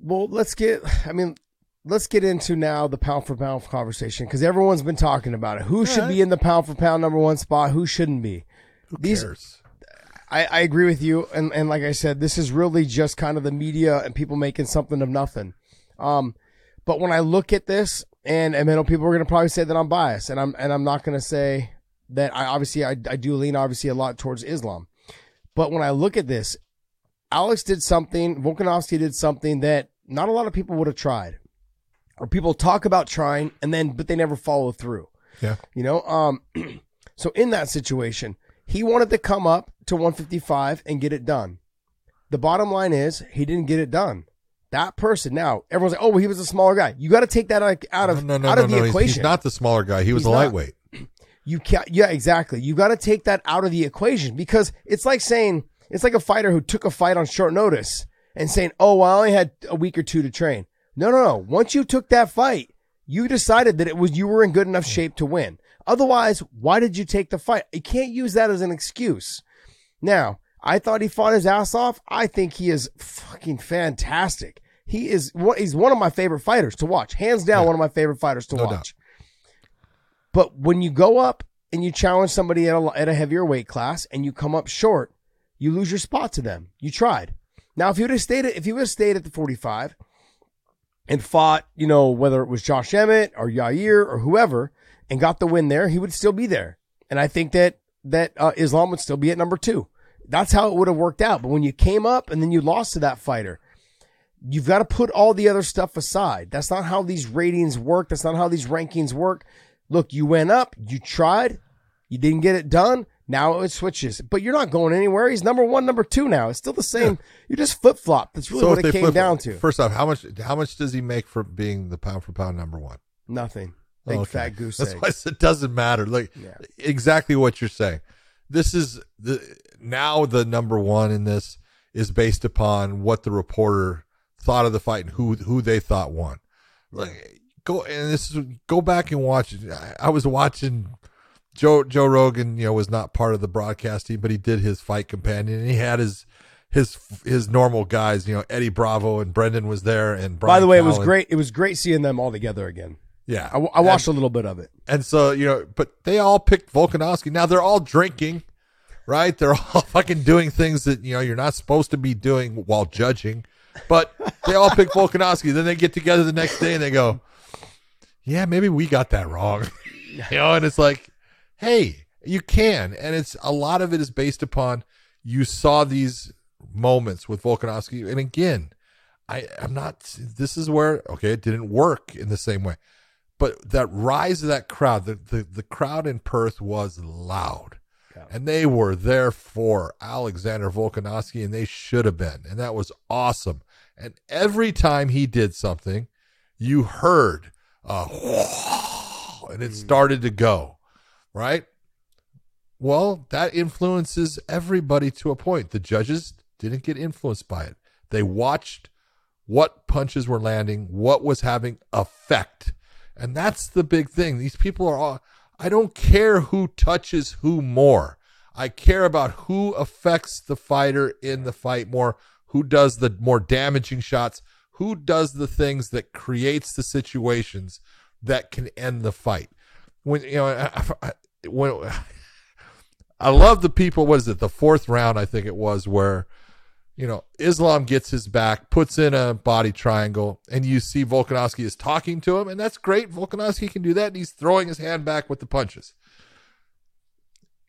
Well, let's get. I mean, let's get into now the pound for pound conversation because everyone's been talking about it. Who should be in the pound for pound number one spot? Who shouldn't be? Who These- cares? I, I agree with you, and and like I said, this is really just kind of the media and people making something of nothing. Um, but when I look at this, and and I know people are going to probably say that I'm biased, and I'm and I'm not going to say that I obviously I, I do lean obviously a lot towards Islam, but when I look at this, Alex did something, Volkanovski did something that not a lot of people would have tried, or people talk about trying and then but they never follow through. Yeah. You know, um, so in that situation, he wanted to come up to 155 and get it done. The bottom line is he didn't get it done. That person now, everyone's like, oh, well, he was a smaller guy. You got to take that out of no, no, out no, of the no. He's, equation. he's not the smaller guy. He was He's a not. lightweight. You can't. Yeah, exactly. You got to take that out of the equation because it's like saying it's like a fighter who took a fight on short notice and saying, "Oh, well, I only had a week or two to train." No, no, no. Once you took that fight, you decided that it was you were in good enough shape to win. Otherwise, why did you take the fight? You can't use that as an excuse. Now, I thought he fought his ass off. I think he is fucking fantastic. He is one, he's one of my favorite fighters to watch. Hands down, one of my favorite fighters to No watch. But when you go up and you challenge somebody at a, at a heavier weight class and you come up short, you lose your spot to them. You tried. Now, if you would have stayed at, if you would have stayed at the 45 and fought, you know, whether it was Josh Emmett or Yair or whoever and got the win there, he would still be there. And I think that, that uh, Islam would still be at number two. That's how it would have worked out. But when you came up and then you lost to that fighter, you've got to put all the other stuff aside. That's not how these ratings work. That's not how these rankings work. Look, you went up, you tried, you didn't get it done. Now it switches, but you're not going anywhere. He's number one, number two now. It's still the same. You just flip flop. That's really what it came flip- down to. First off, how much how much does he make for being the pound for pound number one? Nothing. Oh, Big Okay. fat goose That's egg. why it doesn't matter. Like Yeah. exactly what you're saying. This is the now the number one in this is based upon what the reporter thought of the fight and who who they thought won. Like go and this is go back and watch. it. I, I was watching Joe Joe Rogan. You know was not part of the broadcasting, but he did his fight companion and he had his his his normal guys. You know, Eddie Bravo and Brendan was there, and By the way, it was great. It was great seeing them all together again. Yeah, I, I watched a little bit of it. And so, you know, but they all picked Volkanovski. Now they're all drinking, right? They're all fucking doing things that, you know, you're not supposed to be doing while judging. But they all pick Volkanovski. Then they get together the next day and they go, yeah, maybe we got that wrong. you know, and it's like, hey, you can. And it's a lot of it is based upon you saw these moments with Volkanovski. And again, I, I'm not, this is where, okay, it didn't work in the same way but that rise of that crowd, the, the, the crowd in Perth was loud. And they were there for Alexander Volkanovski, and they should have been. And that was awesome. And every time he did something, you heard uh, a and it mm. started to go, right? Well, that influences everybody to a point. The judges didn't get influenced by it. They watched what punches were landing, what was having effect. And that's the big thing. These people are all, I don't care who touches who more. I care about who affects the fighter in the fight more, who does the more damaging shots, who does the things that creates the situations that can end the fight. When you know, I, I, when I love the people. What is it? The fourth round, I think it was, where you know, Islam gets his back, puts in a body triangle, and you see Volkanovski is talking to him, and that's great. Volkanovski can do that, and he's throwing his hand back with the punches.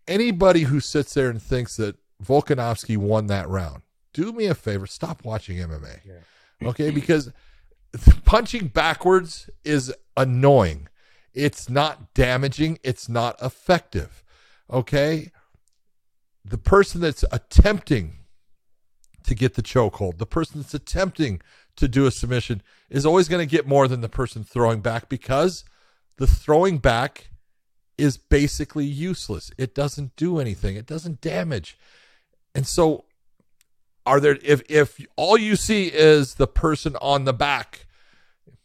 Anybody who sits there and thinks that Volkanovski won that round, do me a favor, stop watching MMA. Okay, because punching backwards is annoying. It's not damaging, it's not effective. Okay? The person that's attempting to get the chokehold. The person that's attempting to do a submission is always going to get more than the person throwing back because the throwing back is basically useless. It doesn't do anything. It doesn't damage. And so are there if if all you see is the person on the back,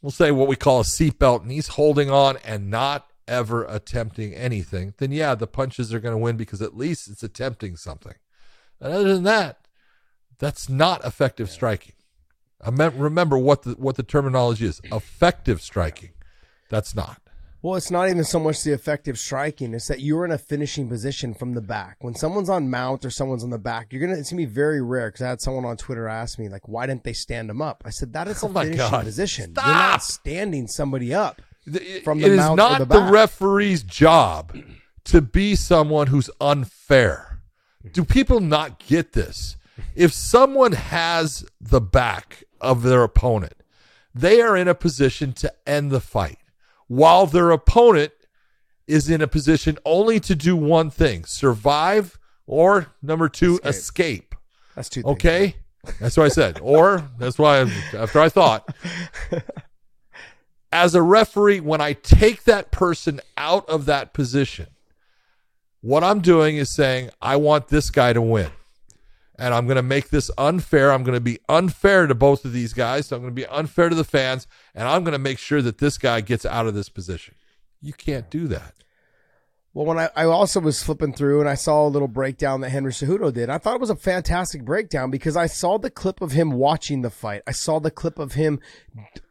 we'll say what we call a seatbelt and he's holding on and not ever attempting anything, then yeah, the punches are going to win because at least it's attempting something. And other than that, that's not effective striking. I meant remember what the what the terminology is. Effective striking. That's not. Well, it's not even so much the effective striking; it's that you're in a finishing position from the back. When someone's on mount or someone's on the back, you're gonna. It's gonna be very rare because I had someone on Twitter ask me like, "Why didn't they stand them up?" I said, "That is oh a Oh finishing God. position. Stop! You're not standing somebody up." From the is mount or not the the back. referee's job to be someone who's unfair. Do people not get this? If someone has the back of their opponent, they are in a position to end the fight, while their opponent is in a position only to do one thing survive or number two, escape. That's two. Things. Okay? That's what I said. Or that's why I, after I thought, as a referee, when I take that person out of that position, what I'm doing is saying, I want this guy to win. And I'm going to make this unfair. I'm going to be unfair to both of these guys. So I'm going to be unfair to the fans. And I'm going to make sure that this guy gets out of this position. You can't do that. Well, when I, I also was flipping through and I saw a little breakdown that Henry Cejudo did, I thought it was a fantastic breakdown because I saw the clip of him watching the fight. I saw the clip of him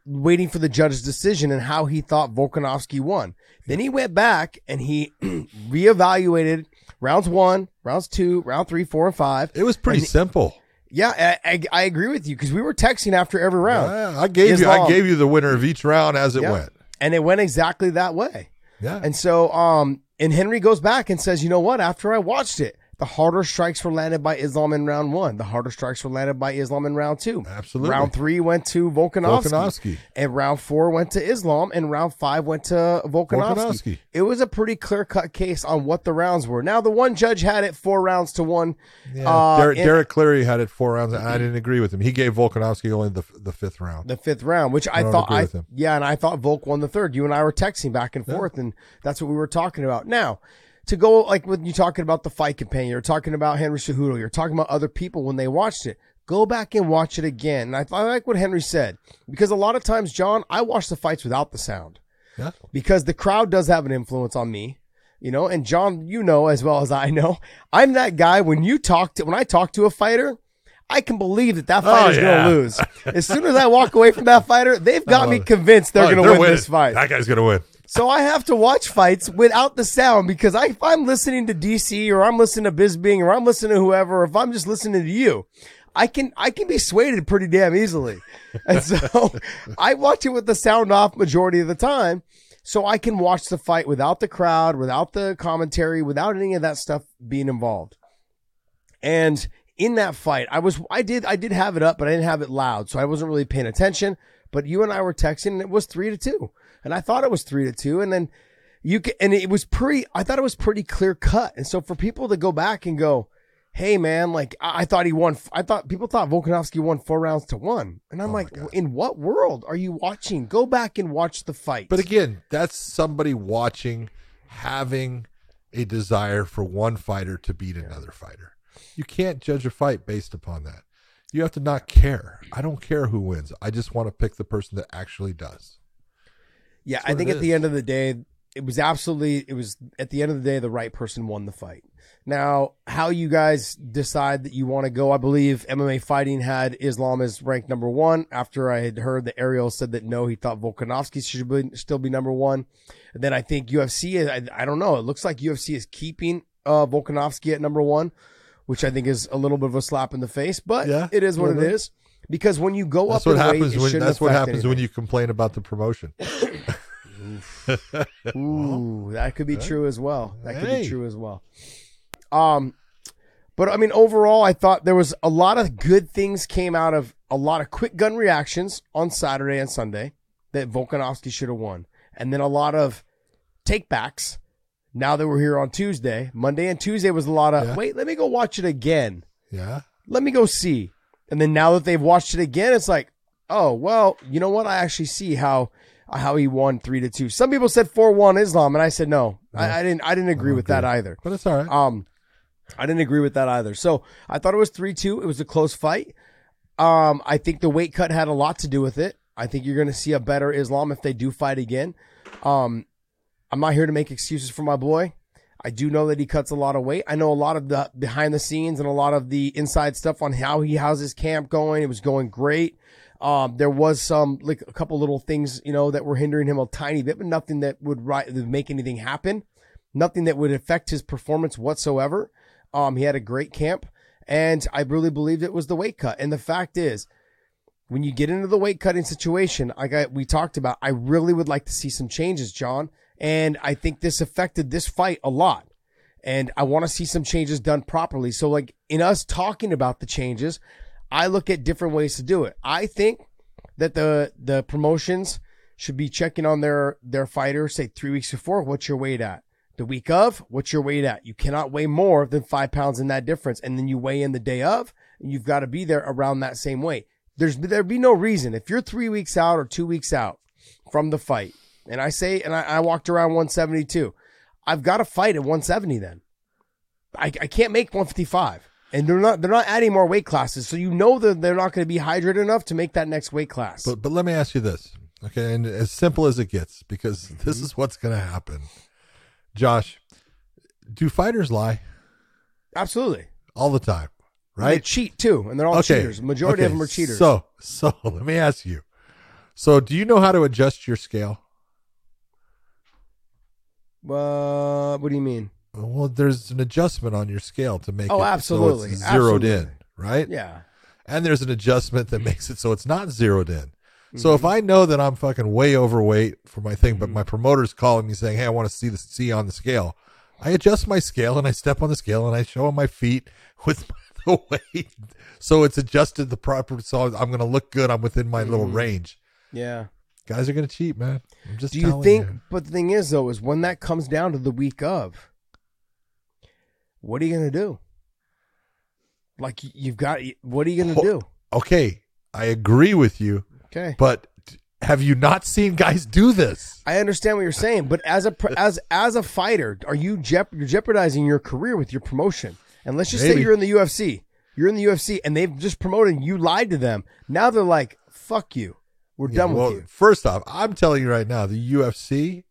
waiting for the judge's decision and how he thought Volkanovski won. Then he went back and he reevaluated rounds one, rounds two, round three, four, and five. It was pretty And- simple. Yeah, I, I, I agree with you because we were texting after every round. Yeah, I gave you I gave you the winner of each round as it Yeah. went. And it went exactly that way. Yeah. And so, um, and Henry goes back and says, you know what? After I watched it, the harder strikes were landed by Islam in round one. The harder strikes were landed by Islam in round two. Absolutely. Round three went to Volkanovski. Volkanovski. And round four went to Islam. And round five went to Volkanovski. Volkanovski. It was a pretty clear cut case on what the rounds were. Now, the one judge had it four rounds to one. Yeah. uh, Derek, in Derek Cleary had it four rounds, and I didn't agree with him. He gave Volkanovski only the the fifth round. the fifth round, which I, don't thought I with him. yeah, and I thought Volk won the third. You and I were texting back and forth, and that's what we were talking about. Now, to go like when you're talking about the fight companion, you're talking about Henry Cejudo, you're talking about other people when they watched it. Go back and watch it again. And I, I like what Henry said because a lot of times, John, I watch the fights without the sound Yeah. because the crowd does have an influence on me. You know, and John, you know as well as I know, I'm that guy when you talk to when I talk to a fighter, I can believe that that oh, fighter's Oh, going to lose. As soon as I walk away from that fighter, they've got oh. me Oh. convinced they're Oh, going to win winning. this fight. That guy's gonna win. So I have to watch fights without the sound because I, if I'm listening to DC or I'm listening to Bisping or I'm listening to whoever, if I'm just listening to you, I can I can be swayed pretty damn easily. And so I watch it with the sound off majority of the time. So I can watch the fight without the crowd, without the commentary, without any of that stuff being involved. And in that fight, I was I did I did have it up, but I didn't have it loud, so I wasn't really paying attention. But you and I were texting, and it was three to two, and I thought it was three to two, and then you can, and it was pretty. I thought it was pretty clear cut, and so for people to go back and go, "Hey, man, like I, I thought he won," I thought people thought Volkanovski won four rounds to one, and I'm oh like, in what world are you watching? Go back and watch the fight. But again, that's somebody watching, having a desire for one fighter to beat another fighter. You can't judge a fight based upon that. You have to not care. I don't care who wins. I just want to pick the person that actually does. Yeah, I think at the end of the day, it was absolutely it was at the end of the day the right person won the fight. Now, how you guys decide that you want to go? I believe MMA fighting had Islam as ranked number one. After I had heard that Ariel said that no, he thought Volkanovski should be, still be number one. And then I think UFC. I, I don't know. It looks like UFC is keeping uh, Volkanovski at number one, which I think is a little bit of a slap in the face. But Yeah, it is what it is. bit. Because when you go That's up what in weight, happens it when that's what happens when you complain about the promotion. Ooh, that could be true as well. That could Hey. be true as well. Um, but I mean, overall, I thought there was a lot of good things came out of a lot of quick gun reactions on Saturday and Sunday that Volkanovski should have won, and then a lot of takebacks. Now that we're here on Tuesday, Monday and Tuesday was a lot of Yeah. wait. Let me go watch it again. Yeah. Let me go see. And then now that they've watched it again, it's like, oh well, you know what? I actually see how how he won three to two. Some people said four one Islam, and I said no. I, I didn't. I didn't agree with that either. But it's all right. Um, I didn't agree with that either. So I thought it was three two. It was a close fight. Um, I think the weight cut had a lot to do with it. I think you're going to see a better Islam if they do fight again. Um, I'm not here to make excuses for my boy. I do know that he cuts a lot of weight. I know a lot of the behind the scenes and a lot of the inside stuff on how he how's his camp going. It was going great. Um, there was some like a couple little things, you know, that were hindering him a tiny bit, but nothing that would ri- that would make anything happen. Nothing that would affect his performance whatsoever. Um, he had a great camp, and I really believed it was the weight cut. And the fact is, when you get into the weight cutting situation, like I, we talked about, I really would like to see some changes, John. And I think this affected this fight a lot. And I want to see some changes done properly. So, like in us talking about the changes, I look at different ways to do it. I think that the the promotions should be checking on their their fighters, say three weeks before, what's your weight at? The week of, what's your weight at? You cannot weigh more than five pounds in that difference. And then you weigh in the day of, and you've got to be there around that same weight. There's there'd be no reason if you're three weeks out or two weeks out from the fight, and I say, and I, I walked around 172, I've got to fight at 170 then. I, I can't make 155. And they're not they're not adding more weight classes, so you know that they're not going to be hydrated enough to make that next weight class. But but let me ask you this, okay? And as simple as it gets, because mm-hmm. this is what's going to happen. Josh, do fighters lie Absolutely, all the time? Right. They cheat too, and they're all okay. cheaters. Majority of them are cheaters. So so let me ask you. So do you know how to adjust your scale? Uh, what do you mean? Well, there's an adjustment on your scale to make Oh, it absolutely. so it's zeroed in, right? Yeah, And there's an adjustment that makes it so it's not zeroed in. So Mm-hmm. if I know that I'm fucking way overweight for my thing, but my promoter's calling me saying, "Hey, I want to see the see on the scale," I adjust my scale and I step on the scale and I show him my feet with the weight, so it's adjusted the proper. So I'm going to look good. I'm within my little range. yeah. Guys are going to cheat, man. I'm just Do you think? you. But the thing is, though, is when that comes down to the week of, what are you going to do? Like you've got, what are you going to do? Okay, I agree with you, Okay. but have you not seen guys do this? I understand what you're saying, but as a as as a fighter, are you jep- you're jeopardizing your career with your promotion? And let's just say you're in the UFC, you're in the UFC, and they've just promoted. You lied to them. Now they're like, "Fuck you, we're done well, with you." first off, I'm telling you right now, the UFC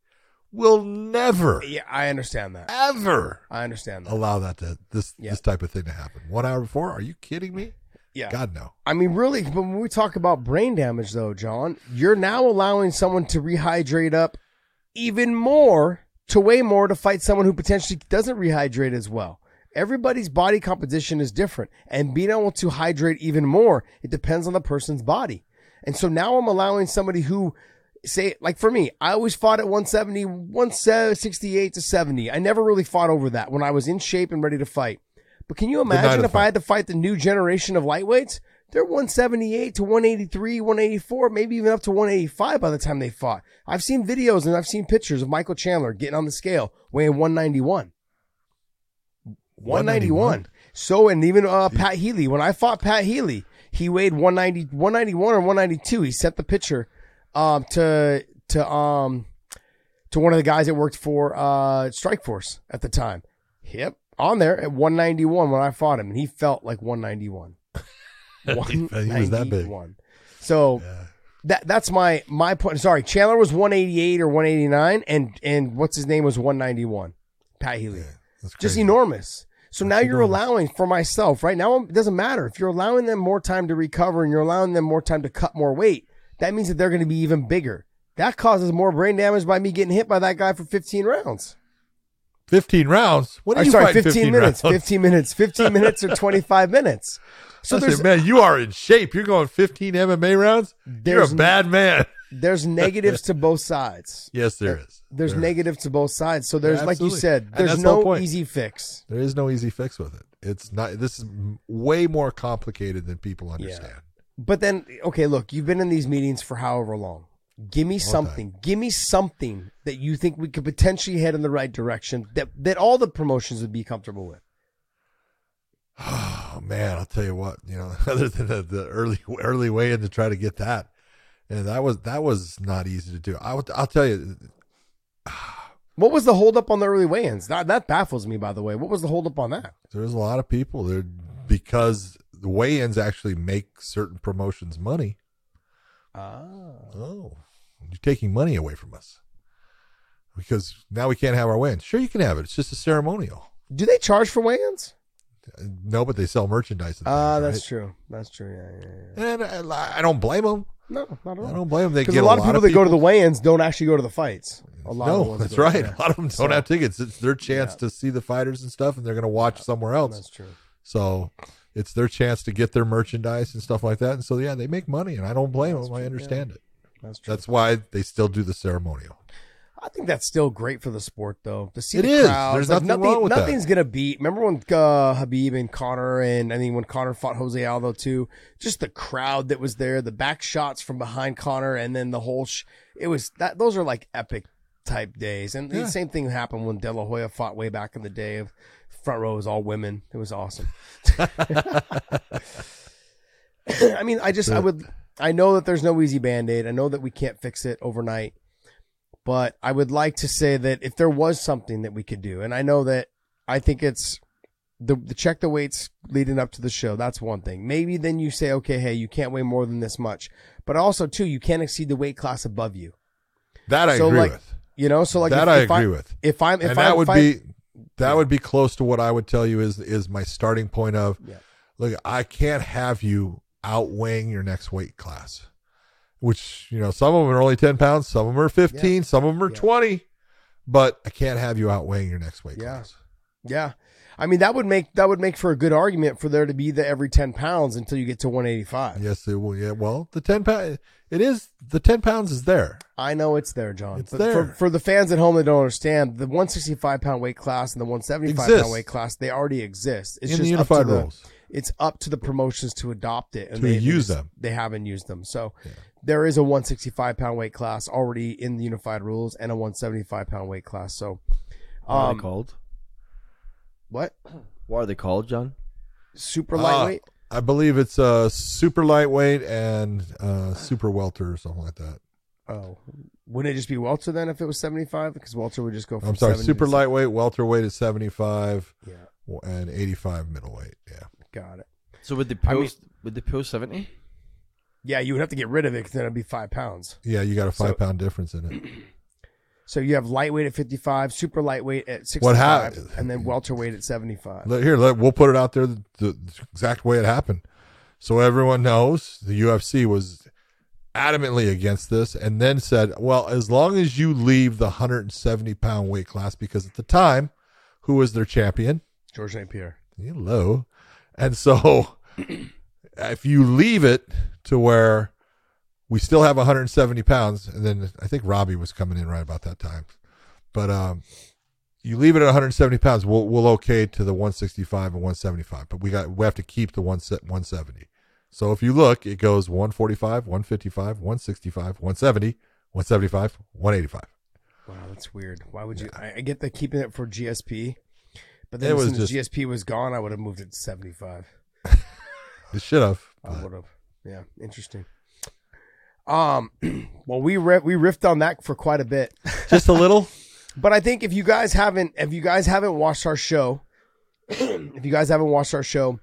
will never, Yeah, I understand that. ever I understand that. allow that to this Yeah. this type of thing to happen. One hour before? Are you kidding me? Yeah. God no. I mean, really, but when we talk about brain damage, though, John, you're now allowing someone to rehydrate up even more to weigh more to fight someone who potentially doesn't rehydrate as well. Everybody's body composition is different, and being able to hydrate even more, it depends on the person's body. And so now I'm allowing somebody who say, like for me, I always fought at 170, 168 to 70. I never really fought over that when I was in shape and ready to fight. But can you imagine if I had to fight the new generation of lightweights? They're 178 to 183, 184, maybe even up to 185 by the time they fought. I've seen videos and I've seen pictures of Michael Chandler getting on the scale weighing 191. 191. So, and even uh, Pat Healy, when I fought Pat Healy, he weighed 190, 191 or 192. He sent the picture um, to to um to one of the guys that worked for uh Strikeforce at the time. Yep, on there at 191 when I fought him, and he felt like 191. He was that big. 191. So that that's my my point. Sorry, Chandler was 188 or 189, and and what's his name was 191. Pat Healy, That's just enormous. So now you're allowing for myself right now. It doesn't matter if you're allowing them more time to recover and you're allowing them more time to cut more weight. That means that they're going to be even bigger. That causes more brain damage by me getting hit by that guy for 15 rounds. 15 rounds. What are you sorry, fighting 15, minutes. rounds? 15 minutes. 15 minutes or 25 minutes. So I said, man, you are in shape. You're going 15 MMA rounds. You're a bad man. there's negatives to both sides. Yes, there is. There's There's negatives negative to both sides. So there's, Yeah, like you said, there's that's the no easy fix. There is no easy fix with it. It's not. This is way more complicated than people understand. But then, okay, look, you've been in these meetings for however long. Give me something. Give me something that you think we could potentially head in the right direction that that all the promotions would be comfortable with. Oh man, I'll tell you what. You know, other than the, the early early way in to try to get that, and that was that was not easy to do. I would, I'll tell you. What was the holdup on the early weigh-ins? That that baffles me, by the way. What was the holdup on that? There's a lot of people there because the weigh-ins actually make certain promotions money. Ah. Oh, you're taking money away from us because now we can't have our weigh-ins. Sure, you can have it. It's just a ceremonial. Do they charge for weigh-ins? No, but they sell merchandise. Ah, things, that's true. That's true. Yeah, yeah, yeah. And I, I don't blame them. No, not at all. I don't blame them. They get a lot of people that go to the weigh-ins don't actually go to the fights. A lot of No, that's right. yeah. A lot of them don't So- have tickets. It's their chance to see the fighters and stuff, and they're going to watch somewhere else. That's true. So it's their chance to get their merchandise and stuff like that. And so yeah, they make money, and I don't blame That's them. I true, understand it. That's true. That's why they still do the ceremonial. I think that's still great for the sport, though. To see It the is. crowds. There's Like, nothing wrong with that. Nothing's gonna beat. Remember when uh, Khabib and Conor, and I mean when Conor fought Jose Aldo too. Just the crowd that was there, the back shots from behind Conor, and then the whole. Sh- it was that. Those are like epic type days, and Yeah. the same thing happened when De La Hoya fought way back in the day. Of front row was all women. It was awesome. I mean, I just I would I know that there's no easy band-aid. I know that we can't fix it overnight. But I would like to say that if there was something that we could do, and I know that I think it's the the check the weights leading up to the show, that's one thing. Maybe then you say, okay, hey, you can't weigh more than this much. But also too, you can't exceed the weight class above you. That I So, agree like, with. You know, so like that if, I if agree with. If I'm if and I that would I- be that would be close to what I would tell you is is my starting point of Yeah. look, I can't have you outweighing your next weight class. Which, you know, some of them are only ten pounds, some of them are fifteen, some of them are Yeah. twenty. But I can't have you outweighing your next weight Yeah. class. Yeah. I mean that would make that would make for a good argument for there to be the every ten pounds until you get to one eighty five. Yes, it will. Yeah, well, the ten pound, it is the ten pounds is there. I know it's there, John. It's but there. For, for the fans at home that don't understand, the 165 pound weight class and the 175 Exists. pound weight class, they already exist. It's In just the up to unified the. It's up to the promotions to adopt it and To they, use them. They haven't used them. So there is a 165 pound weight class already in the unified rules and a 175 pound weight class. So, What are um, they called? what? What are they called, John? Super Uh, lightweight? I believe it's uh super lightweight and uh super welter or something like that. oh, wouldn't it just be welter then if it was 75? Because welter would just go from I'm sorry, 70 super to- lightweight, welterweight is 75 Yeah, and 85 middleweight. Yeah. got it. So with the I mean- post with the post seventy? Yeah, you would have to get rid of it because then it'd be five pounds. Yeah, you got a 5 So- pound difference in it. So you have lightweight at 55, super lightweight at 65, What hap- and then welterweight at 75. Let- Here, let, we'll put it out there the, the exact way it happened. So everyone knows the UFC was adamantly against this and then said, well, as long as you leave the 170 pound weight class, because at the time, who was their champion? Georges St. Pierre. Hello. And so if you leave it to where we still have 170 pounds, and then I think Robbie was coming in right about that time. But um, you leave it at 170 pounds, we'll we'll okay to the 165 and 175, but we got we have to keep the one 170. So if you look, it goes 145, 155, 165, 170, 175, 185. Wow, that's weird. Why would you? I, I get the keeping it for GSP, but then It as soon as just- GSP was gone, I would have moved it to 75. It should have. I would have. Yeah, interesting. Um, well, we ri- we riffed on that for quite a bit, Just a little. but I think if you guys haven't, if you guys haven't watched our show, if you guys haven't watched our show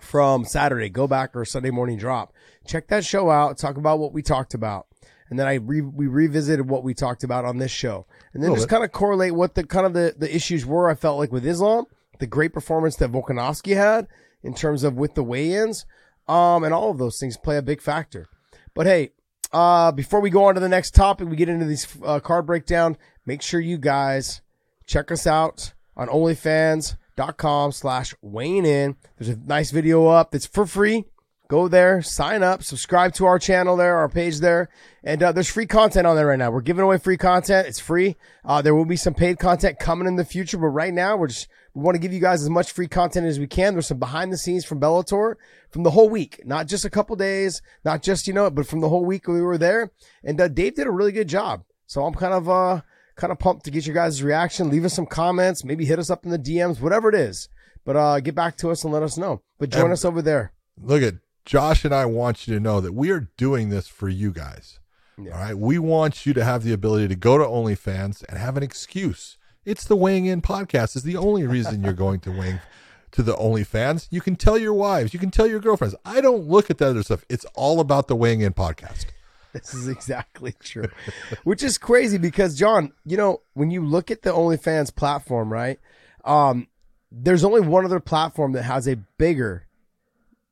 from Saturday, go back or Sunday morning drop, check that show out. Talk about what we talked about, and then I re- we revisited what we talked about on this show, and then just kind of correlate what the kind of the the issues were. I felt like with Islam, the great performance that Volkanovski had in terms of with the weigh-ins, um, and all of those things play a big factor. But hey, uh, before we go on to the next topic, we get into these uh, card breakdown. Make sure you guys check us out on OnlyFans.com slash weighing in. There's a nice video up that's for free. Go there, sign up, subscribe to our channel there, our page there, and uh, there's free content on there right now. We're giving away free content. It's free. Uh, there will be some paid content coming in the future, but right now we're just we want to give you guys as much free content as we can. There's some behind the scenes from Bellator from the whole week, not just a couple days, not just you know, but from the whole week we were there. And uh, Dave did a really good job. So I'm kind of uh kind of pumped to get your guys' reaction. Leave us some comments, maybe hit us up in the DMs, whatever it is. But uh get back to us and let us know. But join Um, us over there. look at Josh and I want you to know that we are doing this for you guys. Yeah. All right. We want you to have the ability to go to OnlyFans and have an excuse. It's the weighing in podcast is the only reason you're going to weighing to the OnlyFans. You can tell your wives, you can tell your girlfriends. I don't look at that other stuff. It's all about the weighing in podcast. This is exactly true. Which is crazy because John, you know, when you look at the OnlyFans platform, right? Um, there's only one other platform that has a bigger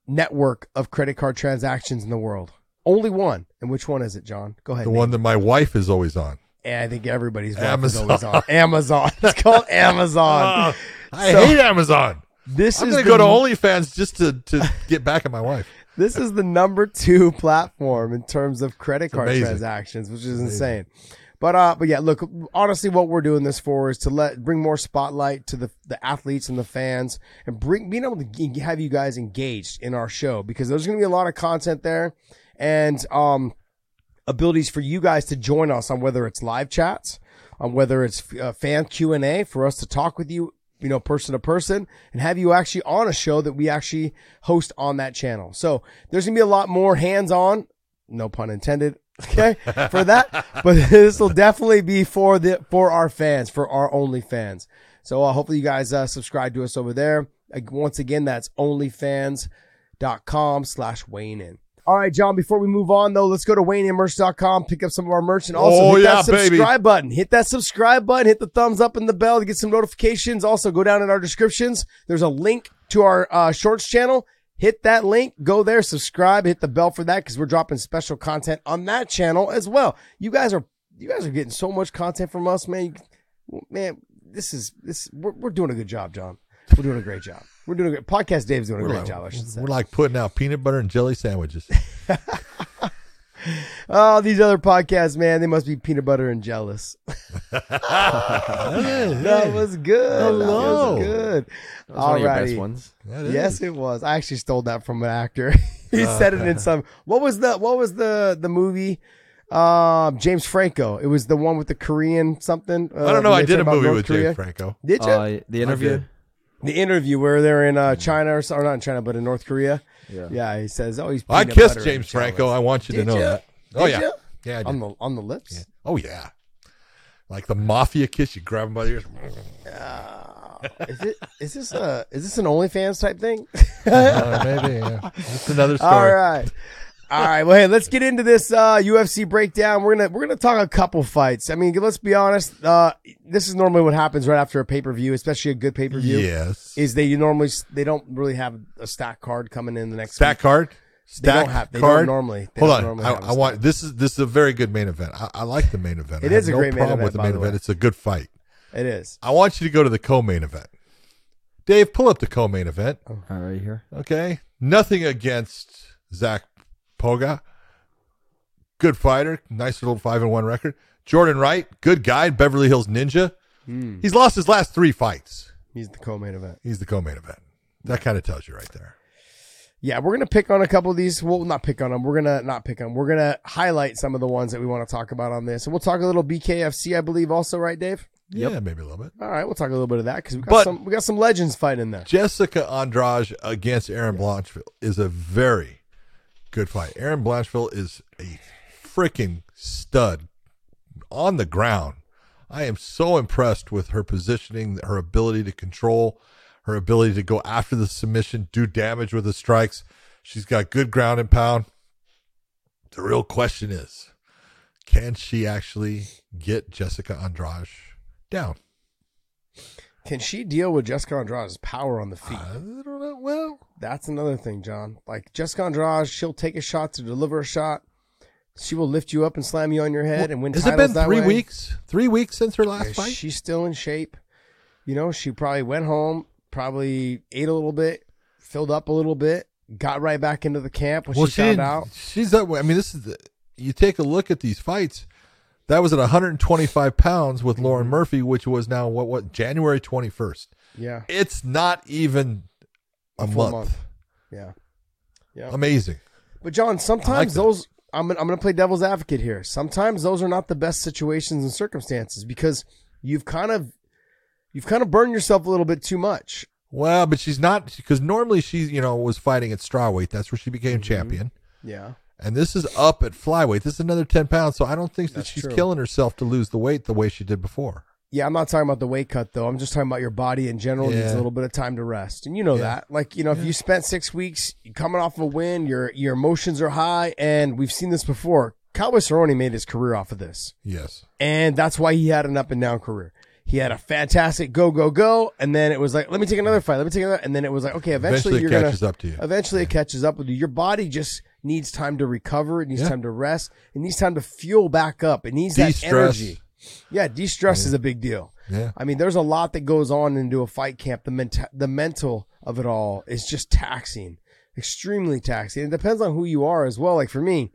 network of credit card transactions in the world. Only one. And which one is it, John? Go ahead. The one that my wife is always on. And I think everybody's is Amazon. always on Amazon. It's called Amazon. I So- hate Amazon. this I'm is going to the- go to OnlyFans just to, to get back at my wife. This is the number two platform in terms of credit card amazing. transactions, which is insane. But uh, but yeah, look, honestly, what we're doing this for is to let bring more spotlight to the the athletes and the fans, and bring being able to g- have you guys engaged in our show because there's going to be a lot of content there, and um, abilities for you guys to join us on whether it's live chats, on whether it's uh, fan Q and A for us to talk with you, you know, person to person, and have you actually on a show that we actually host on that channel. So there's gonna be a lot more hands on, no pun intended. Okay, for that, but this will definitely be for the for our fans, for our only fans. So uh, hopefully you guys uh, subscribe to us over there. Like, once again, that's onlyfans.com slash weighing in. All right, John, before we move on though, let's go to WeighingInMerch.com, pick up some of our merch and also Oh, hit yeah, that subscribe baby. button. Hit that subscribe button, hit the thumbs up and the bell to get some notifications. Also go down in our descriptions. There's a link to our uh, shorts channel. Hit that link, go there, subscribe, hit the bell for that because we're dropping special content on that channel as well. You guys are you guys are getting so much content from us, man. You, man, this is this we're, we're doing a good job, John. We're doing a great job. We're doing a great podcast. Dave's doing a We're great like, job. I should say. we're like putting out peanut butter and jelly sandwiches. Oh, these other podcasts, man, they must be peanut butter and jealous. that was good. Hello. That was good. That was one of your best ones. Yes, it was. I actually stole that from an actor. he said it in some. What was the What was the the movie? Um, James Franco. It was the one with the Korean something. Uh, I don't know. I did a movie North with Korea. James Franco. Did you? Uh, the interview. Did. the interview where they're in uh, China or, or not in China, but in North Korea. Yeah. Yeah, he says, "Oh, he's." I kissed James Franco. I want you to know ya? that. Oh Did yeah, ya? yeah, I did. on the on the lips. Oh yeah, like the mafia kiss. You grab him by the ears. Is it? Is this a? Is this an OnlyFans type thing? Uh, maybe. Yeah. That's another story. All right. All right, well, hey, let's get into this uh, UFC breakdown. We're gonna we're gonna talk a couple fights. I mean, let's be honest. Uh, this is normally what happens right after a pay per view, especially a good pay per view. Yes. Is they you normally they don't really have a stack card coming in the next Stack week. card. They Stack don't have- they don't card. normally- they Hold don't on. normally I, have a I want this is this is a very good main event. I, I like the main event. It I is have a no great main event, with the main the event. It's a good fight. It is. I want you to go to the co-main event. Dave, pull up the co-main event. All right, here. Okay. Nothing against Zach Pauga. Good fighter. Nice little five and one record. Jordan Wright, good guy. Beverly Hills Ninja. Hmm. He's lost his last three fights. He's the co-main event. He's the co-main event. That kind of tells you right there. Yeah, we're gonna pick on a couple of these. We'll not pick on them. We're gonna not pick them. We're gonna highlight some of the ones that we want to talk about on this, and we'll talk a little BKFC, I believe, also, right, Dave? Yeah, maybe a little bit. All right, we'll talk a little bit of that because we got But- some we got some legends fighting there. Jessica Andrade against Erin Blanchfield is a very good fight. Erin Blanchfield is a freaking stud on the ground. I am so impressed with her positioning, her ability to control, her ability to go after the submission, do damage with the strikes. She's got good ground and pound. The real question is, can she actually get Jessica Andrade down? Can she deal with Jessica Andrade's power on the feet? I don't know. Well, That's another thing, John. Like Jessica Andrade, she'll take a shot to deliver a shot. She will lift you up and slam you on your head and win Has it been three way. weeks? Three weeks since her last Yeah, fight? She's still in shape. You know, she probably went home, probably ate a little bit, filled up a little bit, got right back into the camp when she found didn't- out. She's that way. I mean, this is. The, you take a look at these fights. That was at 125 pounds with Lauren Mm-hmm. Murphy, which was now what? What? January 21st. Yeah, It's not even a, full month. Yeah, yeah. Amazing. But John, sometimes that. those I'm gonna- I'm going to play devil's advocate here. Sometimes those are not the best situations and circumstances because you've kind of you've kind of burned yourself a little bit too much. Well, but she's not because normally she, you know, was fighting at strawweight. That's where she became Mm-hmm. champion. Yeah. And this is up at flyweight. This is another 10 pounds. So I don't think that she's true. killing herself to lose the weight the way she did before. Yeah, I'm not talking about the weight cut though. I'm just talking about your body in general needs a little bit of time to rest, and you know Yeah. that. Like you know, if you spent six weeks coming off a win, your your emotions are high, and we've seen this before. Cowboy Cerrone made his career off of this, Yes. and that's why he had an up and down career. He had a fantastic go go go, and then it was like, let me take another fight, let me take another, and then it was like, okay, eventually, Eventually you're catches gonna, up to you. Eventually, it catches up with you. Your body just needs time to recover. It needs Yeah. time to rest. It needs time to fuel back up. It needs that De-stress. energy. Yeah, de-stress is a big deal. Yeah. I mean, there's a lot that goes on into a fight camp. The the mental of it all is just taxing, extremely taxing. It depends on who you are as well. Like for me,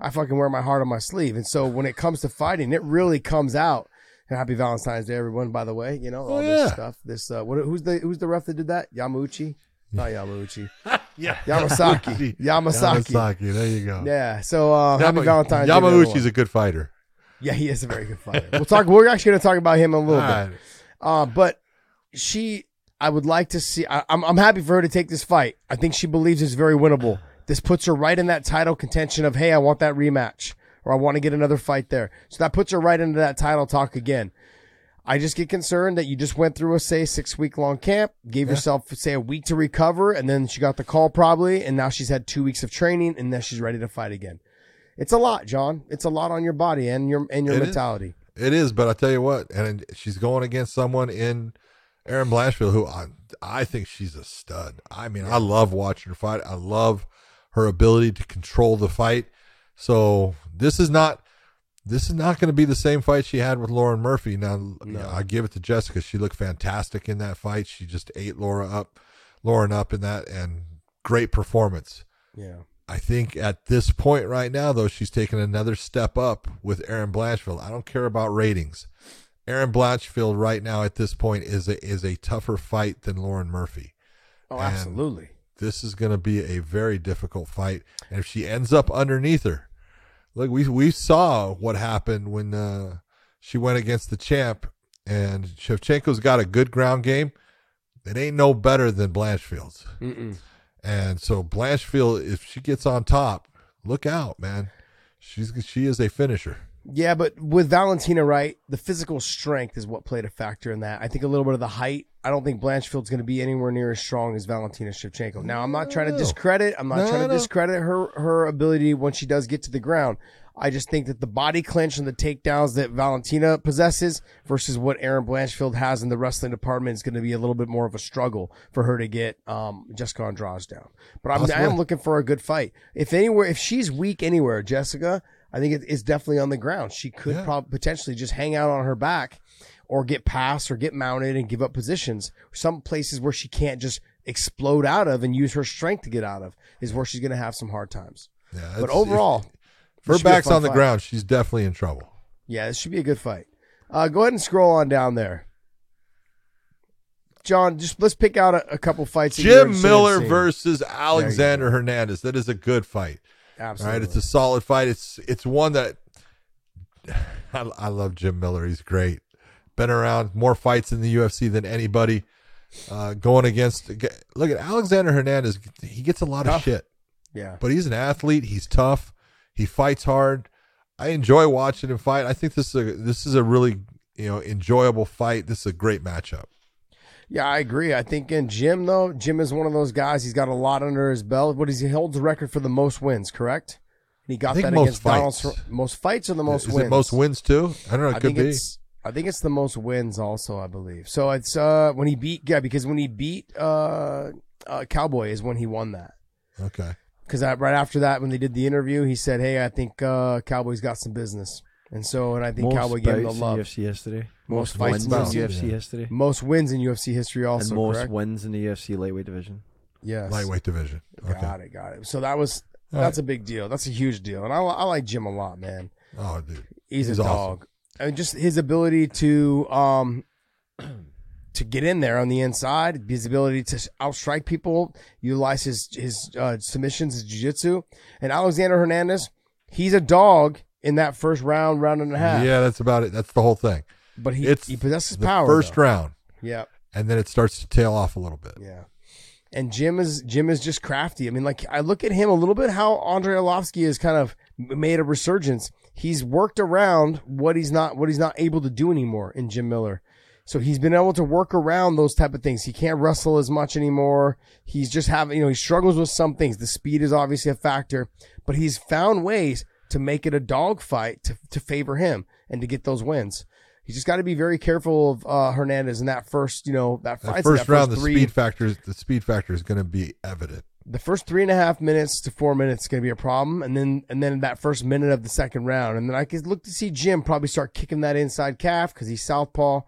I fucking wear my heart on my sleeve, and so when it comes to fighting, it really comes out. And happy Valentine's Day, everyone! By the way, you know all Oh, this stuff. This uh, what? Who's the who's the ref that did that? Yamauchi, not Yamauchi. Yeah. Yamasaki. Yamasaki. Yamasaki. There you go. Yeah. So uh, happy Yama- Valentine's Day. to. Yamauchi's a good fighter. yeah, he is a very good fighter. We'll talk. We're actually going to talk about him in a little All bit. right. Uh, but she, I would like to see. I, I'm I'm happy for her to take this fight. I think she believes it's very winnable. This puts her right in that title contention of, hey, I want that rematch, or I want to get another fight there. So that puts her right into that title talk again. I just get concerned that you just went through a say six week long camp, gave yourself say a week to recover, and then she got the call probably, and now she's had two weeks of training, and now she's ready to fight again. It's a lot, John. It's a lot on your body and your and your It is. mentality. It is, but I tell you what, and she's going against someone in Erin Blanchfield who I, I think she's a stud. I mean, I love watching her fight. I love her ability to control the fight. So this is not this is not going to be the same fight she had with Lauren Murphy. Now I give it to Jessica; she looked fantastic in that fight. She just ate Laura up, Lauren up in that, and great performance. Yeah. I think at this point right now, though, she's taken another step up with Erin Blanchfield. I don't care about ratings. Erin Blanchfield right now at this point is a, is a tougher fight than Lauren Murphy. Oh, And- absolutely. This is going to be a very difficult fight, and if she ends up underneath her, look, we we saw what happened when uh, she went against the champ, and Shevchenko's got a good ground game. It ain't no better than Blanchfield's. Mm-mm. And so Blanchfield, if she gets on top, look out, man. She's she is a finisher. Yeah, but with Valentina, right, the physical strength is what played a factor in that. I think a little bit of the height I don't think Blanchfield's going to be anywhere near as strong as Valentina Shevchenko. Now, I'm not trying to discredit. I'm not No, trying to no. discredit her her ability when she does get to the ground. I just think that the body clinch and the takedowns that Valentina possesses versus what Erin Blanchfield has in the wrestling department is going to be a little bit more of a struggle for her to get um, Jessica Andrade down. But I'm, I am looking for a good fight. If anywhere, if she's weak anywhere, Jessica, I think it, it's definitely on the ground. She could Yeah. prob- potentially just hang out on her back or get passed or get mounted and give up positions. Some places where she can't just explode out of and use her strength to get out of is where she's going to have some hard times. Yeah, But overall, if her this should be a back's on the fight. ground, she's definitely in trouble. Yeah, this should be a good fight. Uh, go ahead and scroll on down there. John, just let's pick out a, a couple fights. Jim Miller versus Alexander Hernandez. That is a good fight. All Absolutely. right, it's a solid fight. It's it's one that I, I love Jim Miller. He's great. Been around more fights in the UFC than anybody. Uh, going against look at Alexander Hernandez. He gets a lot of shit, yeah. but he's an athlete. He's tough. He fights hard. I enjoy watching him fight. I think this is a this is a really you know enjoyable fight. This is a great matchup. Yeah, I agree. I think in Jim though, Jim is one of those guys. He's got a lot under his belt. What is he holds the record for the most wins? Correct. And he got that most against Donald. fights. Cer- most fights or the most is wins? most wins too? I don't know. It I could be. it's. I think it's the most wins also. I believe. So it's uh when he beat yeah because when he beat uh, uh Cowboy is when he won that. Okay. Because right after that, when they did the interview, he said, "Hey, I think uh, Cowboy's got some business," and so and I think Most Cowboy gave him the bouts in love. UFC yesterday. Most wins fights in in UFC. UFC Yeah. yesterday. Most wins in UFC history, also and most correct. wins in the UFC lightweight division. yes, Lightweight division. Okay. Got it, got it. So that was All that's a big deal. That's a huge deal, and I, I like Jim a lot, man. Oh, dude. He's, He's a awesome. dog. I mean, just his ability to um to get in there on the inside, his ability to outstrike people, utilize his his uh, submissions, his jiu-jitsu. and Alexander Hernandez, he's a dog in that first round, round and a half. Yeah, that's about it. That's the whole thing. but he It's he possesses the power. first though. round, yeah, and then it starts to tail off a little bit. yeah. And Jim is Jim is just crafty. I mean, like I look at him a little bit how Andre Arlovsky is kind of made a resurgence. He's worked around what he's not what he's not able to do anymore in Jim Miller. So he's been able to work around those type of things. He can't wrestle as much anymore. He's just having, you know, he struggles with some things. The speed is obviously a factor, but he's found ways to make it a dog fight to, to favor him and to get those wins. He's just got to be very careful of uh, Hernandez in that first, you know, that That first that round, the three, speed factor, the speed factor is going to be evident. The first three and a half minutes to four minutes is going to be a problem, and then and then that first minute of the second round, and then I could look to see Jim probably start kicking that inside calf because he's southpaw,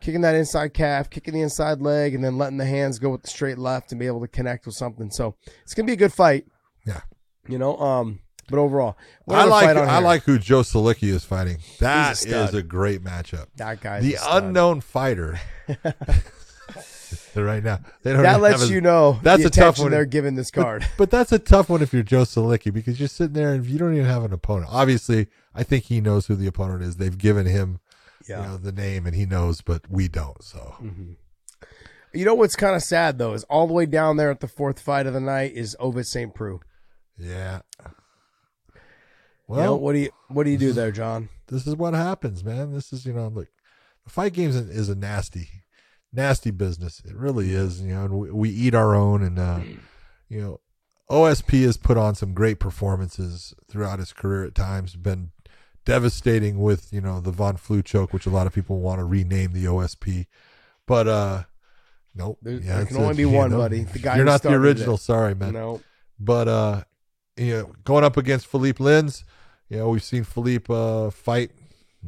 kicking that inside calf, kicking the inside leg, and then letting the hands go with the straight left and be able to connect with something. So it's going to be a good fight, Yeah, you know. Um, but overall, I like I like who Joe Solecki is fighting. That is stud. a great matchup. that guy. The unknown fighter. right now, they don't That lets a- you know That's a tough one. they're giving this card. But that's a tough one if you're Joe Solecki because you're sitting there and you don't even have an opponent. Obviously, I think he knows who the opponent is. They've given him, Yeah. you know, the name and he knows, but we don't. So mm-hmm. You know what's kind of sad though is all the way down there at the fourth fight of the night is Ovince St. Preux. yeah. You Well, know, what do you what do you do there, John? this is what happens, man. This is, you know, look, the fight games is a nasty, nasty business. It really is, you know, and we, we eat our own. And, uh, you know, OSP has put on some great performances throughout his career at times, been devastating with, you know, the Von Flue choke, which a lot of people want to rename the OSP. But, uh, nope. There- Yeah, there can only be you one, know, buddy. The guy You're not the original. it. Sorry, man. No. But uh, you know, going up against Philippe Lins, you know, we've seen Philippe uh, fight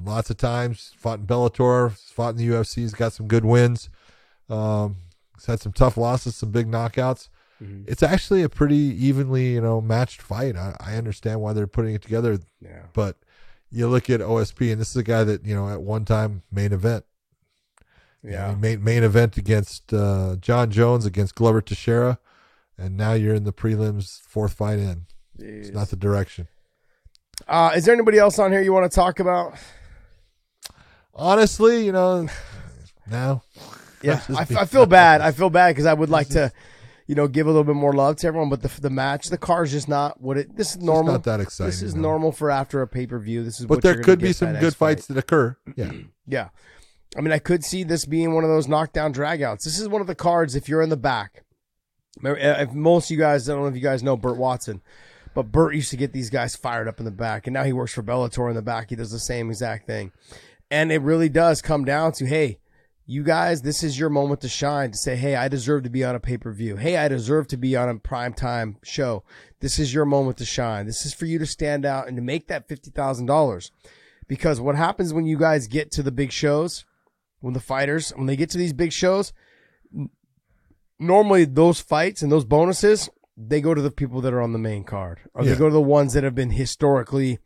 lots of times. Fought in Bellator, fought in the UFC. He's got some good wins. Um, he's had some tough losses, some big knockouts. Mm-hmm. It's actually a pretty evenly, you know, matched fight. I, I understand why they're putting it together, Yeah. but you look at OSP, and this is a guy that you know at one time main event. Yeah. main main event against uh, Jon Jones against Glover Teixeira, and now you're in the prelims, fourth fight in. It's not the direction. Uh, is there anybody else on here you want to talk about? Honestly, you know, now. Yeah, I, I feel bad. I feel bad because I would like to, you know, give a little bit more love to everyone, but the the match, the car is just not what it. This is normal. not that exciting, This is no. normal for after a pay per view. This is. But what there you're could be some next good fight. fights that occur. Yeah. Yeah. I mean, I could see this being one of those knockdown dragouts. This is one of the cards if you're in the back. Uh, If most of you guys, I don't know if you guys know Burt Watson, but Burt used to get these guys fired up in the back, and now he works for Bellator in the back. He does the same exact thing, and it really does come down to, hey, you guys, this is your moment to shine. To say, hey, I deserve to be on a pay per view. Hey, I deserve to be on a prime time show. This is your moment to shine. This is for you to stand out and to make that fifty thousand dollars. Because what happens when you guys get to the big shows, when the fighters, when they get to these big shows, normally those fights and those bonuses, they go to the people that are on the main card, or Yeah. they go to the ones that have been historically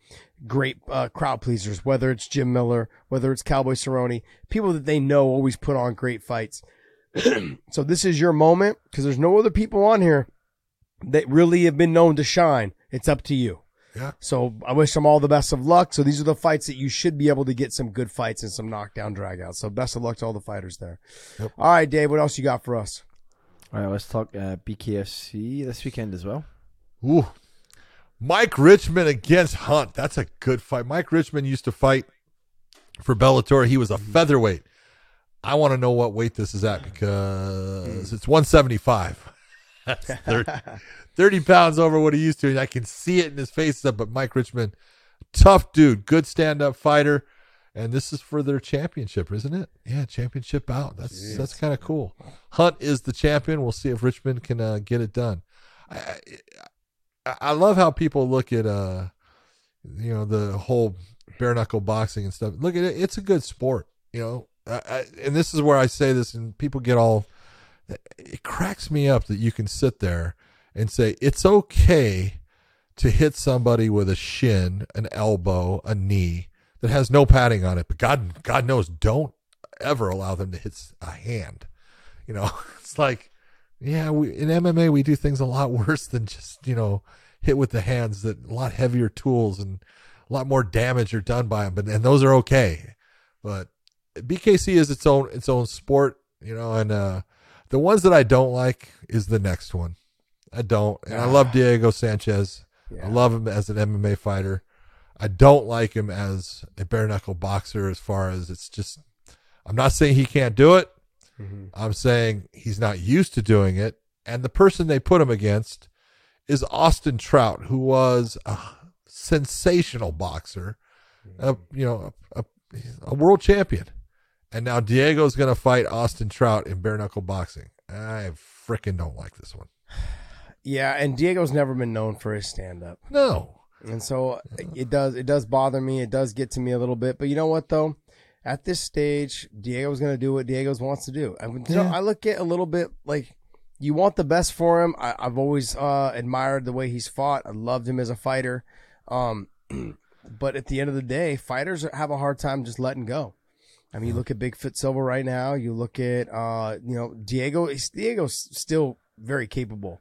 great uh, crowd pleasers, whether it's Jim Miller, whether it's Cowboy Cerrone, people that they know always put on great fights. so this is your moment because there's no other people on here that really have been known to shine. It's up to you. Yeah. So I wish them all the best of luck. So these are the fights that you should be able to get some good fights and some knockdown dragouts. So best of luck to all the fighters there. Yep. All right, Dave, what else you got for us? All right, let's talk uh, BKFC this weekend as well. Ooh. Mike Richman against Hunt. That's a good fight. Mike Richman used to fight for Bellator. He was a featherweight. I want to know what weight this is at because it's 175. That's 30, 30 pounds over what he used to. And I can see it in his face. But Mike Richman, tough dude, good stand up fighter. And this is for their championship, isn't it? Yeah, championship out. That's that's kind of cool. Hunt is the champion. We'll see if Richman can uh, get it done. I, I I love how people look at uh you know the whole bare knuckle boxing and stuff. Look at it; it's a good sport, you know. I, I, and this is where I say this, and people get all. It cracks me up that you can sit there and say it's okay to hit somebody with a shin, an elbow, a knee that has no padding on it, but God, God knows, don't ever allow them to hit a hand. You know, it's like yeah, we in MMA we do things a lot worse than just you know hit with the hands. That a lot heavier tools and a lot more damage are done by them. But and those are okay. But BKC is its own its own sport, you know. And uh, the ones that I don't like is the next one. I don't, and I love Diego Sanchez. I love him as an MMA fighter. I don't like him as a bare knuckle boxer. As far as it's just, I'm not saying he can't do it. Mm-hmm. I'm saying he's not used to doing it. And the person they put him against is Austin Trout, who was a sensational boxer, a, mm-hmm. you know, a, a, a world champion. And now Diego's going to fight Austin Trout in bare knuckle boxing. I freaking don't like this one. Yeah, and Diego's never been known for his stand up. No. And so it does it does bother me. It does get to me a little bit. But you know what though? At this stage, Diego's gonna do what Diego wants to do. I, you know, Yeah. I look at a little bit like you want the best for him. I, I've always uh, admired the way he's fought. I loved him as a fighter. Um, but at the end of the day, fighters have a hard time just letting go. I mean, you look at Bigfoot Silva right now. You look at uh, you know Diego. Diego's still very capable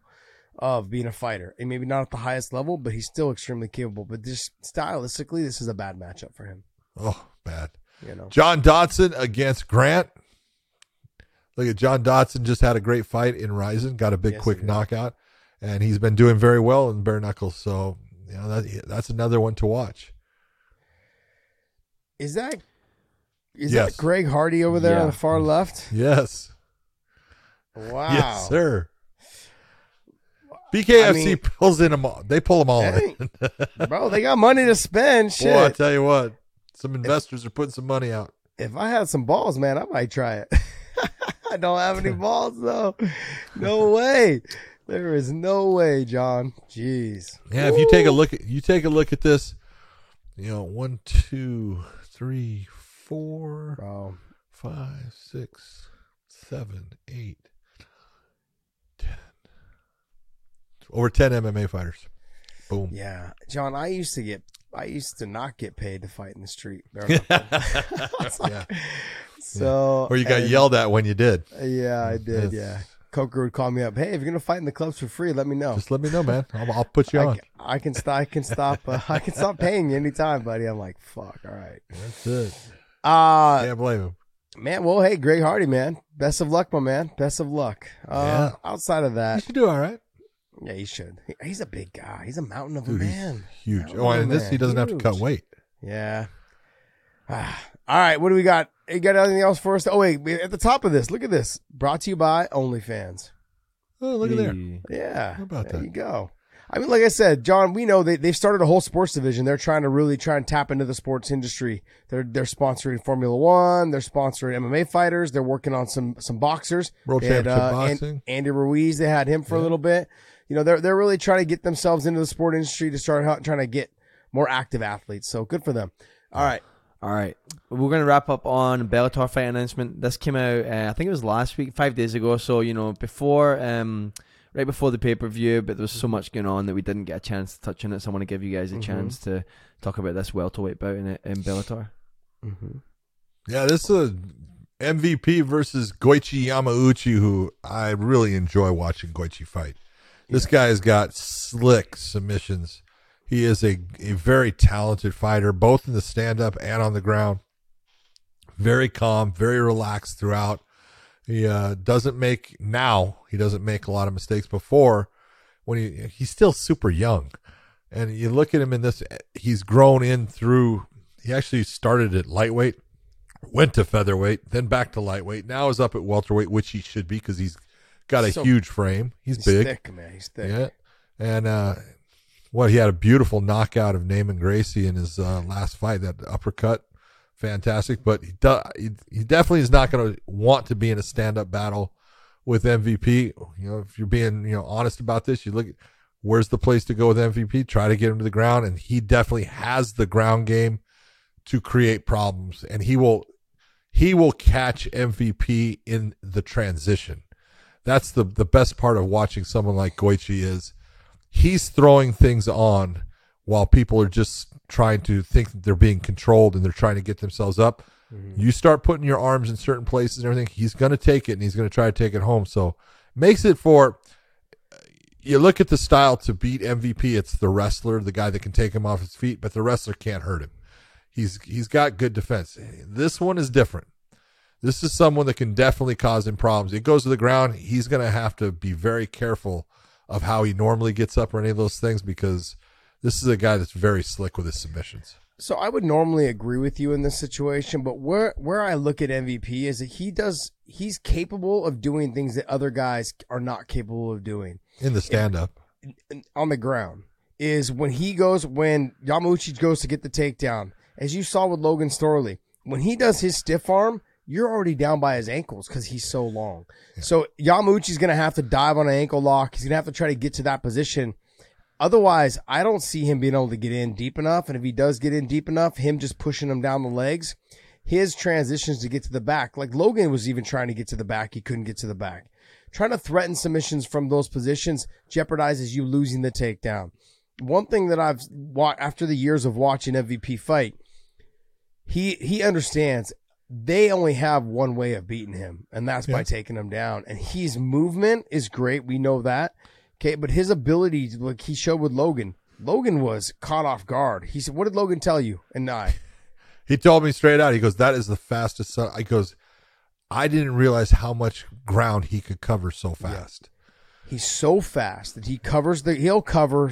of being a fighter, and maybe not at the highest level, but he's still extremely capable. But just stylistically, this is a bad matchup for him. Oh, bad. You know, John Dodson against Grant. Look at John Dodson just had a great fight in Rizin, got a big Yes, quick knockout, and he's been doing very well in bare knuckles. So you know that that's another one to watch. is that is Yes. that Greg Hardy over there Yeah. on the far left? Yes, Wow. yes, sir. BKFC I mean- pulls in them all. They pull them all Hey, in. bro, they got money to spend. Shit. Boy, I tell you what, some investors are putting some money out. if I had some balls, man, I might try it. I don't have any balls though. No way. There is no way, John. Jeez. Yeah, if you take a look at you take a look at this, you know, one, two, three, four, Bro. five, six, seven, eight, ten. Over ten MMA fighters. Boom. Yeah. John, I used to get I used to not get paid to fight in the street. bare knuckle. Yeah. so Or you got and- yelled at when you did. Yeah, I did, Yes. yeah. Coker would call me up. Hey, if you're gonna fight in the clubs for free, let me know. Just let me know, man. I'll, I'll put you I, on. can- I can stop. I can stop. Uh, I can stop paying you anytime, buddy. I'm like, fuck. All right. That's it. Uh Can't blame him. man. Well, hey, Greg Hardy, man. Best of luck, my man. Best of luck. Uh, Outside of that, You should do all right. Yeah, he should. He- he's a big guy. He's a mountain of a Dude, he's man. Huge. Mountain Oh, of a and this he doesn't have to cut Huge. weight. Yeah. Ah, All right, what do we got? You got anything else for us? Oh wait, at the top of this, look at this. Brought to you by OnlyFans. Oh, look at there. Hey. Yeah, How about that? there that? you go. I mean, like I said, John, we know they they've started a whole sports division. They're trying to really try and tap into the sports industry. They're they're sponsoring Formula One. They're sponsoring MMA fighters. They're working on some some boxers. World They had, Championship uh, An- Boxing. Andy Ruiz. They had him for a little bit. You know, they're they're really trying to get themselves into the sport industry to start help- trying to get more active athletes. So good for them. All right. All right, we're gonna wrap up on Bellator fight announcement. This came out, uh, I think it was last week, five days ago. So you know, before, um, right before the pay per view, but there was so much going on that we didn't get a chance to touch on it. So I want to give you guys a Mhm. chance to talk about this welterweight bout in, in Bellator. Yeah, this is a MVP versus Goiti Yamauchi, who I really enjoy watching Goiti fight. This guy's got slick submissions. He is a, a very talented fighter, both in the stand up and on the ground. Very calm, very relaxed throughout. He uh, doesn't make now. He doesn't make a lot of mistakes. Before, when he he's still super young, and you look at him in this, he's grown in through. He actually started at lightweight, went to featherweight, then back to lightweight. Now is up at welterweight, which he should be because he's got a So- huge frame. He's, big. He's big. thick, man. He's thick. Yeah. And uh what he had a beautiful knockout of Neiman Gracie in his uh, last fight, that uppercut. Fantastic. But he, do, he, he definitely is not going to want to be in a stand up battle with MVP. You know, if you're being, you know, honest about this, you look at where's the place to go with MVP, try to get him to the ground. And he definitely has the ground game to create problems. And he will he will catch MVP in the transition. That's the the best part of watching someone like Goiti is he's throwing things on while people are just trying to think that they're being controlled and they're trying to get themselves up. Mm-hmm. You start putting your arms in certain places and everything, he's going to take it and he's going to try to take it home. So makes it for you look at the style to beat MVP, it's the wrestler, the guy that can take him off his feet, but the wrestler can't hurt him. He's he's got good defense. This one is different. This is someone that can definitely cause him problems. It goes to the ground, he's going to have to be very careful of how he normally gets up or any of those things because this is a guy that's very slick with his submissions. So I would normally agree with you in this situation, but where where I look at MVP is that he does he's capable of doing things that other guys are not capable of doing In the stand up. on the ground. Is when he goes when Yamauchi goes to get the takedown, as you saw with Logan Storley, when he does his stiff arm, you're already down by his ankles because he's so long. So Yamauchi's gonna have to dive on an ankle lock. He's gonna have to try to get to that position. Otherwise, I don't see him being able to get in deep enough. And if he does get in deep enough, him just pushing him down the legs, his transitions to get to the back, like Logan was even trying to get to the back, he couldn't get to the back. Trying to threaten submissions from those positions jeopardizes you losing the takedown. One thing that I've watched after the years of watching MVP fight, he he understands they only have one way of beating him, and that's by taking him down. And his movement is great. We know that. Okay, but his ability, like he showed with Logan, Logan was caught off guard. He said, "What did Logan tell you?" And I, He told me straight out, he goes, That is the fastest. Son. I goes, I didn't realize how much ground he could cover so fast. he's so fast that he covers the. He'll cover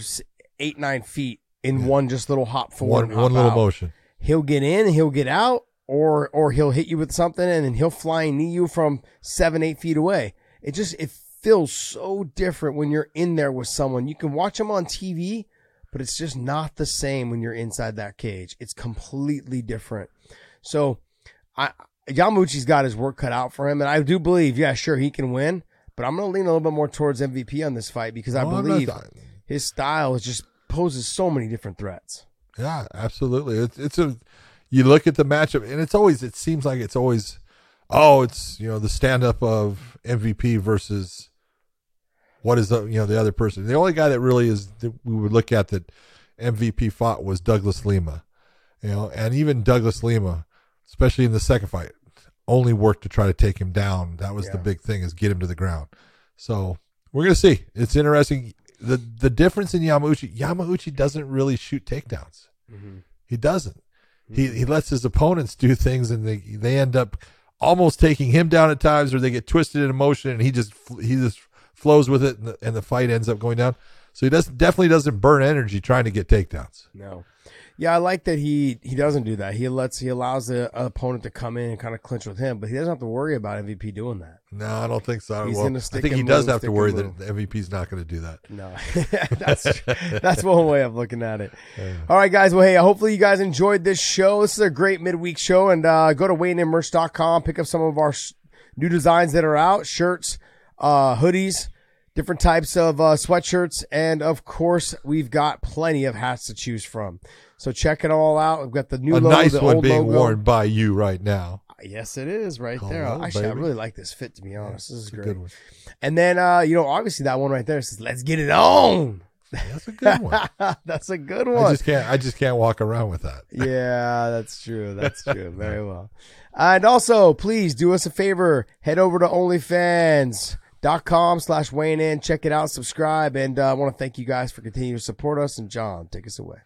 eight nine feet in one just little hop forward, One hop one little out. motion. He'll get in, he'll get out, or or he'll hit you with something, and then he'll fly and knee you from seven eight feet away. It just it feels so different when you're in there with someone. You can watch them on TV, but it's just not the same when you're inside that cage. It's completely different. So, I Yamauchi's got his work cut out for him, and I do believe, yeah, sure, he can win. But I'm going to lean a little bit more towards MVP on this fight because I believe his style is just poses so many different threats. Yeah, absolutely. It's it's a you look at the matchup and it's always it seems like it's always oh, it's you know, the stand up of MVP versus what is the you know the other person. The only guy that really is that we would look at that MVP fought was Douglas Lima. You know, and even Douglas Lima, especially in the second fight, only worked to try to take him down. That was the big thing is get him to the ground. So we're gonna see. It's interesting. The the difference in Yamauchi, Yamauchi doesn't really shoot takedowns. Mm-hmm. He doesn't. He he lets his opponents do things, and they they end up almost taking him down at times, or they get twisted in emotion, and he just he just flows with it, and the, and the fight ends up going down. So he doesn't definitely doesn't burn energy trying to get takedowns. No. Yeah, I like that he he doesn't do that. He lets he allows the opponent to come in and kind of clinch with him, but he doesn't have to worry about MVP doing that. No, I don't think so. He's well, gonna I think he and does have to worry that the MVP's not going to do that. No, that's that's one way of looking at it. All right, guys. Well, hey, hopefully you guys enjoyed this show. This is a great midweek show, and uh, go to WeighingInMerch.com, pick up some of our s- new designs that are out: shirts, uh, hoodies, different types of uh, sweatshirts, and of course, we've got plenty of hats to choose from. So check it all out. We've got the new A logo, nice the one old being logo. worn by you right now. Yes, it is right there. Actually, I really like this fit. To be honest, this is great. good one. And then, uh, you know, obviously that one right there says, "Let's get it on." That's a good one. That's a good one. I just can't. I just can't walk around with that. yeah, that's true. That's true. Very well. And also, please do us a favor. Head over to OnlyFans.com slash Wayne in. Check it out. Subscribe. And uh, I want to thank you guys for continuing to support us. And John, take us away.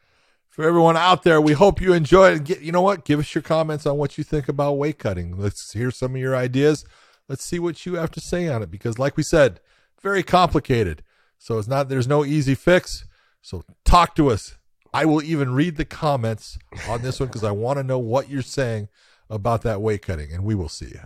For everyone out there, we hope you enjoyed it. Get, you know what? Give us your comments on what you think about weight cutting. Let's hear some of your ideas. Let's see what you have to say on it because, like we said, very complicated. So it's not. There's no easy fix. So talk to us. I will even read the comments on this one because I want to know what you're saying about that weight cutting, and we will see you.